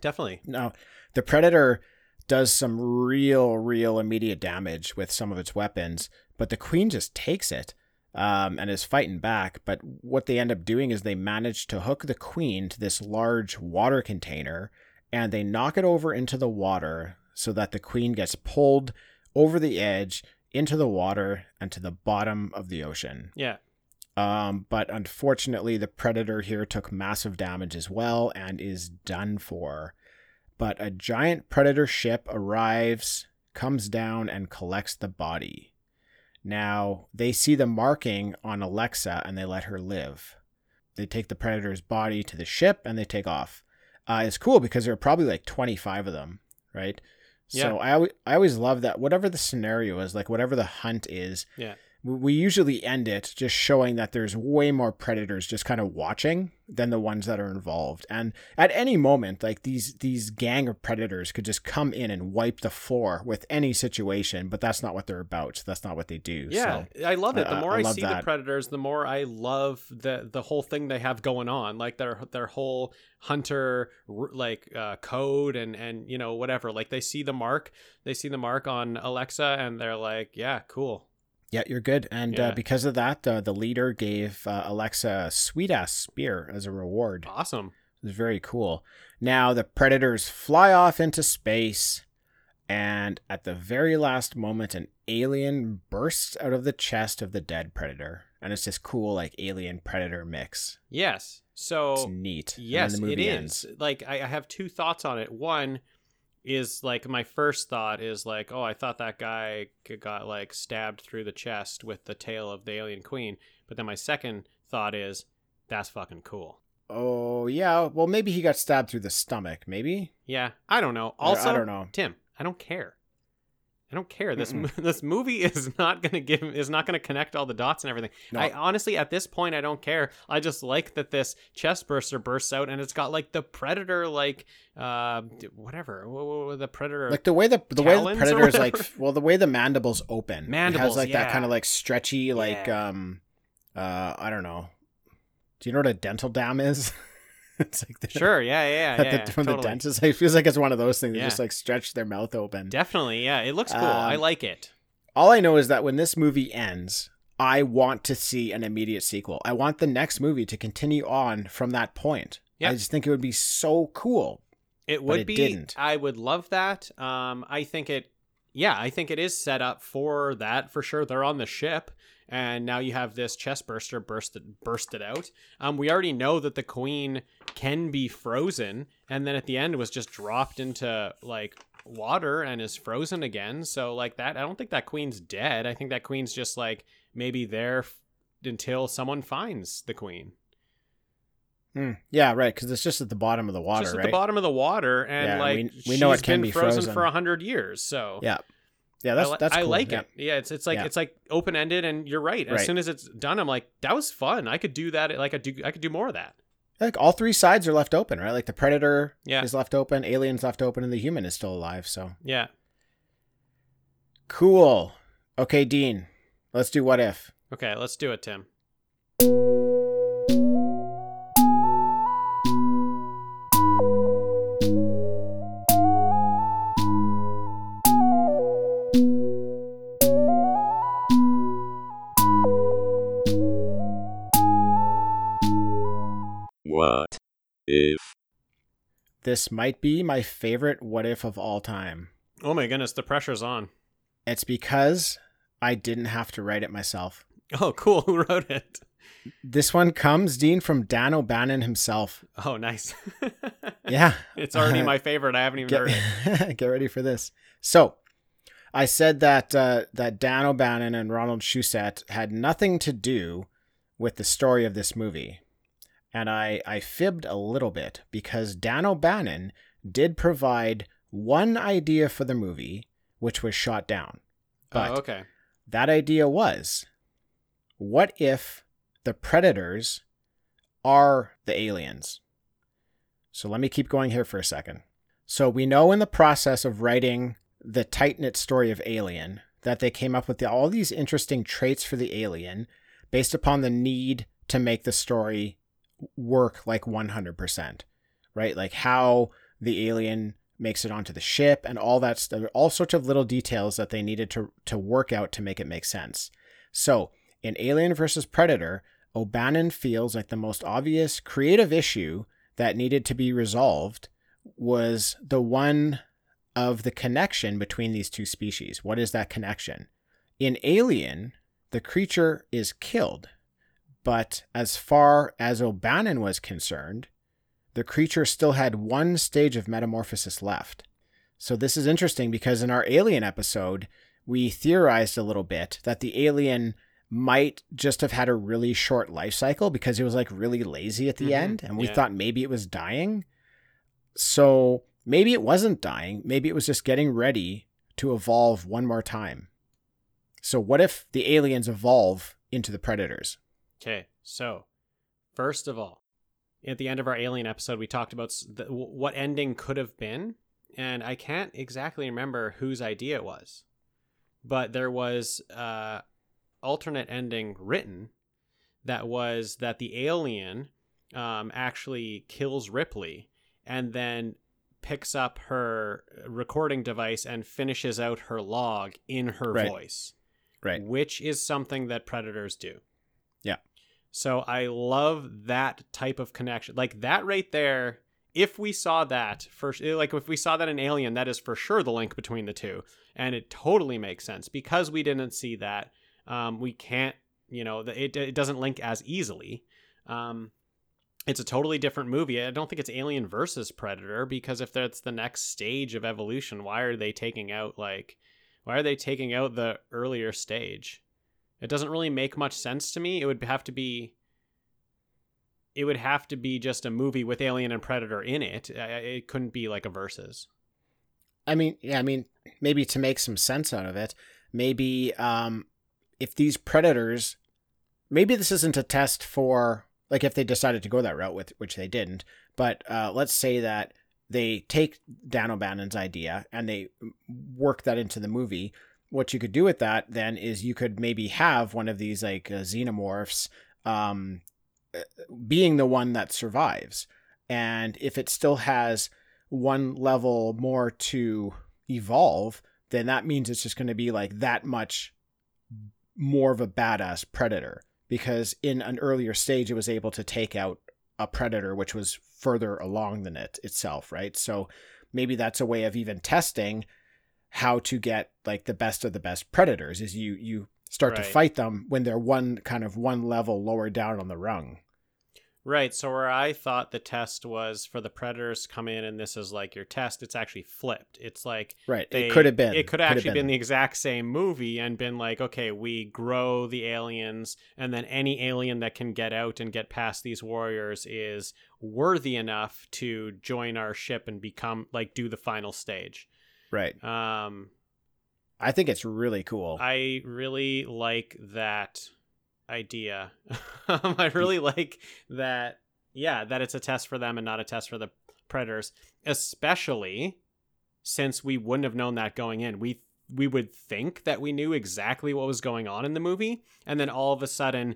Definitely. Now, the Predator does some real, real immediate damage with some of its weapons, but the Queen just takes it um, and is fighting back. But what they end up doing is they manage to hook the Queen to this large water container and they knock it over into the water so that the Queen gets pulled over the edge into the water and to the bottom of the ocean. Yeah. Um, but unfortunately, the Predator here took massive damage as well and is done for. But a giant Predator ship arrives, comes down, and collects the body. Now, they see the marking on Alexa and they let her live. They take the predator's body to the ship and they take off. Uh, it's cool because there are probably like 25 of them, right? Yeah. So I, always, I always love that whatever the scenario is, like whatever the hunt is, Yeah. We- usually end it just showing that there's way more predators just kind of watching than the ones that are involved. And at any moment, like these these gang of predators could just come in and wipe the floor with any situation, but that's not what they're about. That's not what they do. Yeah, So I love it. The more I I, love see the predators, the more I love the the whole thing they have going on, like their their whole hunter like uh, code and and you know whatever. Like they see the mark, they see the mark on Alexa, and they're like, yeah, cool. Yeah, you're good. And Yeah. uh, because of that, uh, the leader gave uh, Alexa a sweet ass spear as a reward. Awesome. It was very cool. Now the predators fly off into space, and at the very last moment, an alien bursts out of the chest of the dead predator, and it's this cool like alien predator mix. Yes. It's So neat. And then yes, the movie is. ends. Like I have two thoughts on it. One is like my first thought is like, oh, I thought that guy got like stabbed through the chest with the tail of the alien queen. But then my second thought is, that's fucking cool. Oh yeah. Well, maybe he got stabbed through the stomach. Maybe. Yeah, I don't know. Also, I don't know. Tim, I don't care. I don't care. This this movie is not gonna give is not gonna connect all the dots and everything. No. I honestly, at this point, I don't care. I just like that this chest burster bursts out and it's got like the predator, like uh, whatever, wha- wha- wha- the predator. Like the way the the way the predator is like well the way the mandibles open. it Mandibles, has like that kind of like stretchy like Yeah. um uh I don't know. Do you know what a dental dam is? it's like the, sure, yeah, yeah, yeah, the, from totally. the dentist. It feels like it's one of those things Yeah. just like stretch their mouth open. Definitely, yeah. It looks cool. I Um, like it. All I know is that when this movie ends, I want to see an immediate sequel. I want the next movie to continue on from that point. Yeah. I just think it would be so cool. It would it be. didn't. I would love that. Um, I think it. Yeah, I think it is set up for that for sure. They're on the ship, and now you have this chest burster bursted bursted out. Um, we already know that the queen can be frozen, and then at the end was just dropped into like water and is frozen again. So like that, I don't think that queen's dead. I think that queen's just like maybe there f- until someone finds the queen. Hmm. Yeah, right. Because it's just at the bottom of the water, just at right? the bottom of the water, and Yeah, like we- we know it can been be frozen, frozen. for a hundred years. So Yeah. Yeah, that's I, li- that's I cool. like yeah. it. Yeah, it's it's like Yeah. it's like open ended, and you're right. As Right. soon as it's done, I'm like, that was fun. I could do that. Like I do, I could do more of that. Like all three sides are left open, right? Like the predator Yeah. is left open, alien's left open, and the human is still alive. So Yeah. cool. Okay, Dean, let's do what if. Okay, let's do it, Tim. This might be my favorite what if of all time. Oh my goodness, the pressure's on. It's because I didn't have to write it myself. Oh, cool. Who wrote it? This one comes, Dean, from Dan O'Bannon himself. Oh, nice. Yeah. it's already my favorite. I haven't even heard it. Get, get ready for this. So, I said that uh, that Dan O'Bannon and Ronald Shusett had nothing to do with the story of this movie, and I I fibbed a little bit because Dan O'Bannon did provide one idea for the movie, which was shot down. Oh, but oh, okay. that idea was, what if the predators are the aliens? So let me keep going here for a second. So we know in the process of writing the tight knit story of Alien that they came up with the, all these interesting traits for the alien based upon the need to make the story work like 100%, right? Like how the alien makes it onto the ship and all that stuff, all sorts of little details that they needed to, to work out to make it make sense. So in Alien versus Predator, O'Bannon feels like the most obvious creative issue that needed to be resolved was the one of the connection between these two species. What is that connection? In Alien, the creature is killed, but as far as O'Bannon was concerned, the creature still had one stage of metamorphosis left. So this is interesting because in our Alien episode, we theorized a little bit that the alien might just have had a really short life cycle because it was like really lazy at the Mhm, end and we yeah. thought maybe it was dying. So maybe it wasn't dying, maybe it was just getting ready to evolve one more time. So what if the aliens evolve into the predators? Okay, so first of all, at the end of our alien episode, we talked about the, what ending could have been, and I can't exactly remember whose idea it was, but there was uh, alternate ending written that was that the alien um, actually kills Ripley and then picks up her recording device and finishes out her log in her Right. voice Right. which is something that predators do. So I love that type of connection. Like that right there, if we saw that first like if we saw that in Alien, that is for sure the link between the two. And it totally makes sense. Because we didn't see that, um, we can't, you know, it, it doesn't link as easily. Um, it's a totally different movie. I don't think it's Alien versus Predator because if that's the next stage of evolution, why are they taking out like why are they taking out the earlier stage? It doesn't really make much sense to me. It would have to be it would have to be just a movie with Alien and Predator in it. It couldn't be like a versus. I mean, yeah, I mean, maybe to make some sense out of it, maybe um, if these predators, maybe this isn't a test for like if they decided to go that route with which they didn't, but uh, let's say that they take Dan O'Bannon's idea and they work that into the movie. What you could do with that then is you could maybe have one of these like uh, xenomorphs um, uh, being the one that survives, and if it still has one level more to evolve, then that means it's just going to be like that much more of a badass predator because in an earlier stage it was able to take out a predator which was further along than it itself, right? So maybe that's a way of even testing how to get like the best of the best predators is you you start to fight them when they're one kind of one level lower down on the rung. Right. So where I thought the test was for the predators to come in and this is like your test, it's actually flipped. It's like Right. they- it could have been. It could have have actually been. the exact same movie and been like, okay, we grow the aliens, and then any alien that can get out and get past these warriors is worthy enough to join our ship and become like do the final stage. Right. Um, I think it's really cool. I really like that idea. um, I really like that. Yeah, that it's a test for them and not a test for the predators, especially since we wouldn't have known that going in. We we would think that we knew exactly what was going on in the movie, and then all of a sudden,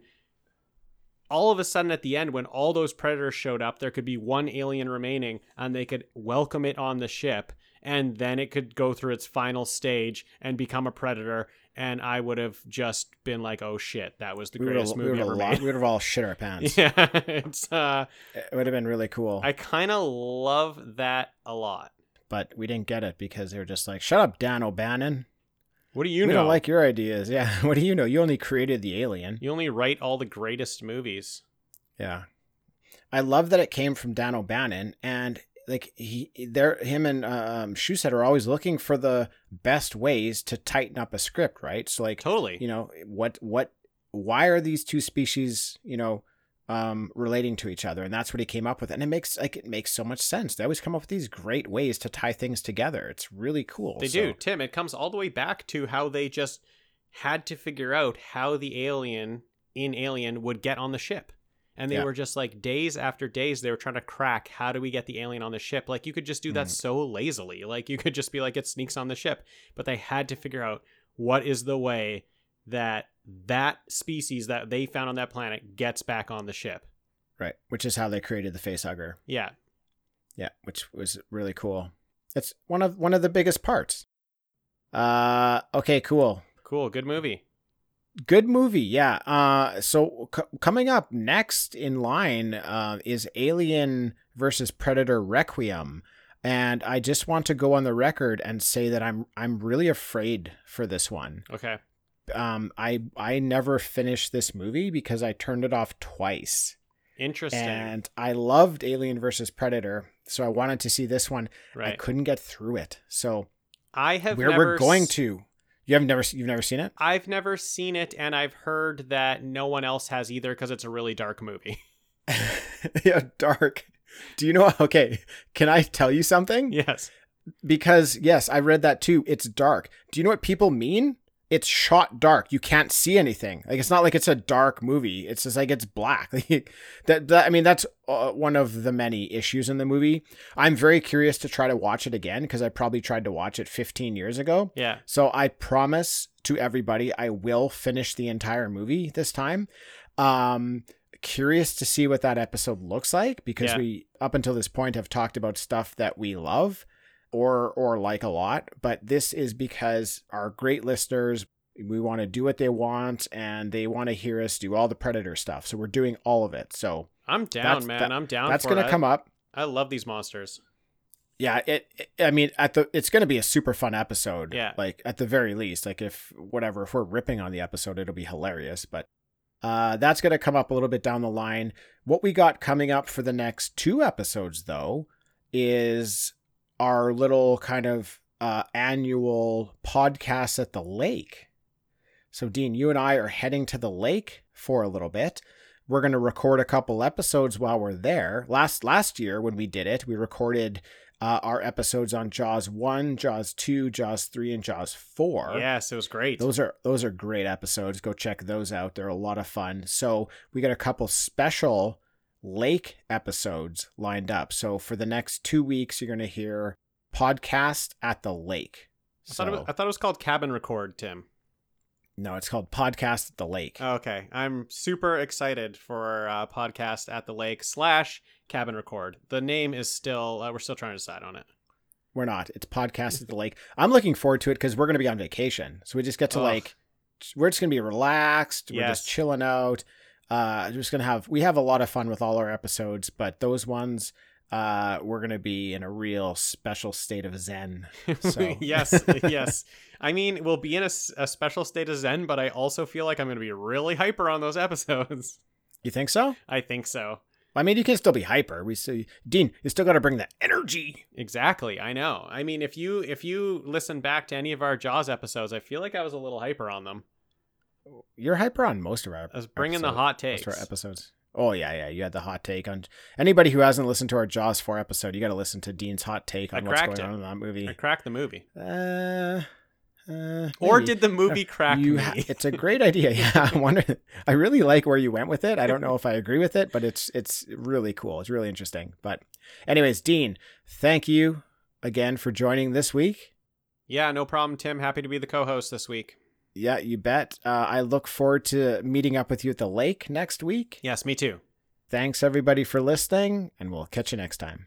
all of a sudden at the end, when all those predators showed up, there could be one alien remaining, and they could welcome it on the ship, and then it could go through its final stage and become a predator. And I would have just been like, "Oh shit, that was the we greatest we movie ever lo- made." we would have all shit our pants. yeah, it's uh, It would have been really cool. I kind of love that a lot. but we didn't get it because they were just like, "Shut up, Dan O'Bannon. What do you we know? don't like your ideas." Yeah, what do you know? You only created the alien. you only write all the greatest movies. Yeah, I love that it came from Dan O'Bannon, and like he, there, him and um, Shusett are always looking for the best ways to tighten up a script, right? So like, Totally. you know, what, what, why are these two species, you know, um, relating to each other? And that's what he came up with, and it makes like it makes so much sense. They always come up with these great ways to tie things together. It's really cool. They So- do, Tim. It comes all the way back to how they just had to figure out how the alien in Alien would get on the ship. And they Yeah. were just like days after days, they were trying to crack how do we get the alien on the ship? Like you could just do that Mhm. so lazily. Like you could just be like, it sneaks on the ship. But they had to figure out what is the way that that species that they found on that planet gets back on the ship. Right, which is how they created the facehugger. Yeah. Yeah, which was really cool. It's one of one of the biggest parts. Uh, okay, cool. Cool. Good movie. Good movie, yeah. Uh, so c- coming up next in line uh, is Alien versus Predator Requiem, and I just want to go on the record and say that I'm I'm really afraid for this one. Okay. Um, I I never finished this movie because I turned it off twice. Interesting. And I loved Alien versus Predator, so I wanted to see this one. right. I couldn't get through it. So I have we're, never we're going to You have never you've never seen it? I've never seen it, and I've heard that no one else has either because it's a really dark movie. yeah, dark. Do you know? Okay, can I tell you something? yes. Because yes, I read that too. It's dark. Do you know what people mean? It's shot dark. You can't see anything. Like it's not like it's a dark movie. It's just like it's black. Like, that, that I mean, that's uh, one of the many issues in the movie. I'm very curious to try to watch it again because I probably tried to watch it 15 years ago. Yeah. So I promise to everybody I will finish the entire movie this time. Um curious to see what that episode looks like because Yeah. we up until this point have talked about stuff that we love or or like a lot, but this is because our great listeners we want to do what they want and they want to hear us do all the predator stuff. So we're doing all of it. So I'm down, man. that- I'm down. that's for going to come up. I love these monsters. Yeah, it, it- I mean, at the it's going to be a super fun episode. Yeah. like at the very least, like if whatever, if we're ripping on the episode, it'll be hilarious. But uh, that's going to come up a little bit down the line. What we got coming up for the next two episodes, though, is our little kind of uh, annual podcast at the lake. So, Dean, you and I are heading to the lake for a little bit. We're going to record a couple episodes while we're there. Last last year when we did it, we recorded uh, our episodes on Jaws 1, Jaws 2, Jaws 3 and Jaws 4. Yes, it was great. Those are those are great episodes. Go check those out. They're a lot of fun. So, we got a couple special lake episodes lined up. So, for the next 2 weeks you're going to hear podcast at the lake. I, thought it was, So- I thought it was called Cabin Record, Tim. no, it's called podcast at the lake. Okay, I'm super excited for uh, podcast at the lake slash cabin record. The name is still uh, we're still trying to decide on it. We're not. It's podcast at the lake. I'm looking forward to it because we're going to be on vacation. So we just get to Ugh. like, we're just going to be relaxed. We're just chilling out. Uh, I'm just to have, we have a lot of fun with all our episodes, but those ones, uh, we're going to be in a real special state of zen. So- yes, yes. I mean, we'll be in a special state of zen, but I also feel like I'm going to be really hyper on those episodes. You think so? I think so. I mean, you can still be hyper. We see, Dean, you still got to bring the energy. Exactly. I know. I mean, if you if you listen back to any of our Jaws episodes, I feel like I was a little hyper on them. You're hyper on most of our I was bringing the episode- hot most takes. of our episodes. Oh yeah, yeah. You had the hot take on anybody who hasn't listened to our Jaws four episode. You got to listen to Dean's hot take on what's going it. on in that movie. I cracked the movie. Uh, uh, Or did the movie crack you me? ha- it's a great idea. Yeah, I wonder. I really like where you went with it. I don't know if I agree with it, but it's it's really cool. It's really interesting. But, anyways, Dean, thank you again for joining this week. yeah, no problem, Tim. Happy to be the co-host this week. Yeah, you bet. Uh, I look forward to meeting up with you at the lake next week. Yes, me too. Thanks everybody for listening, and we'll catch you next time.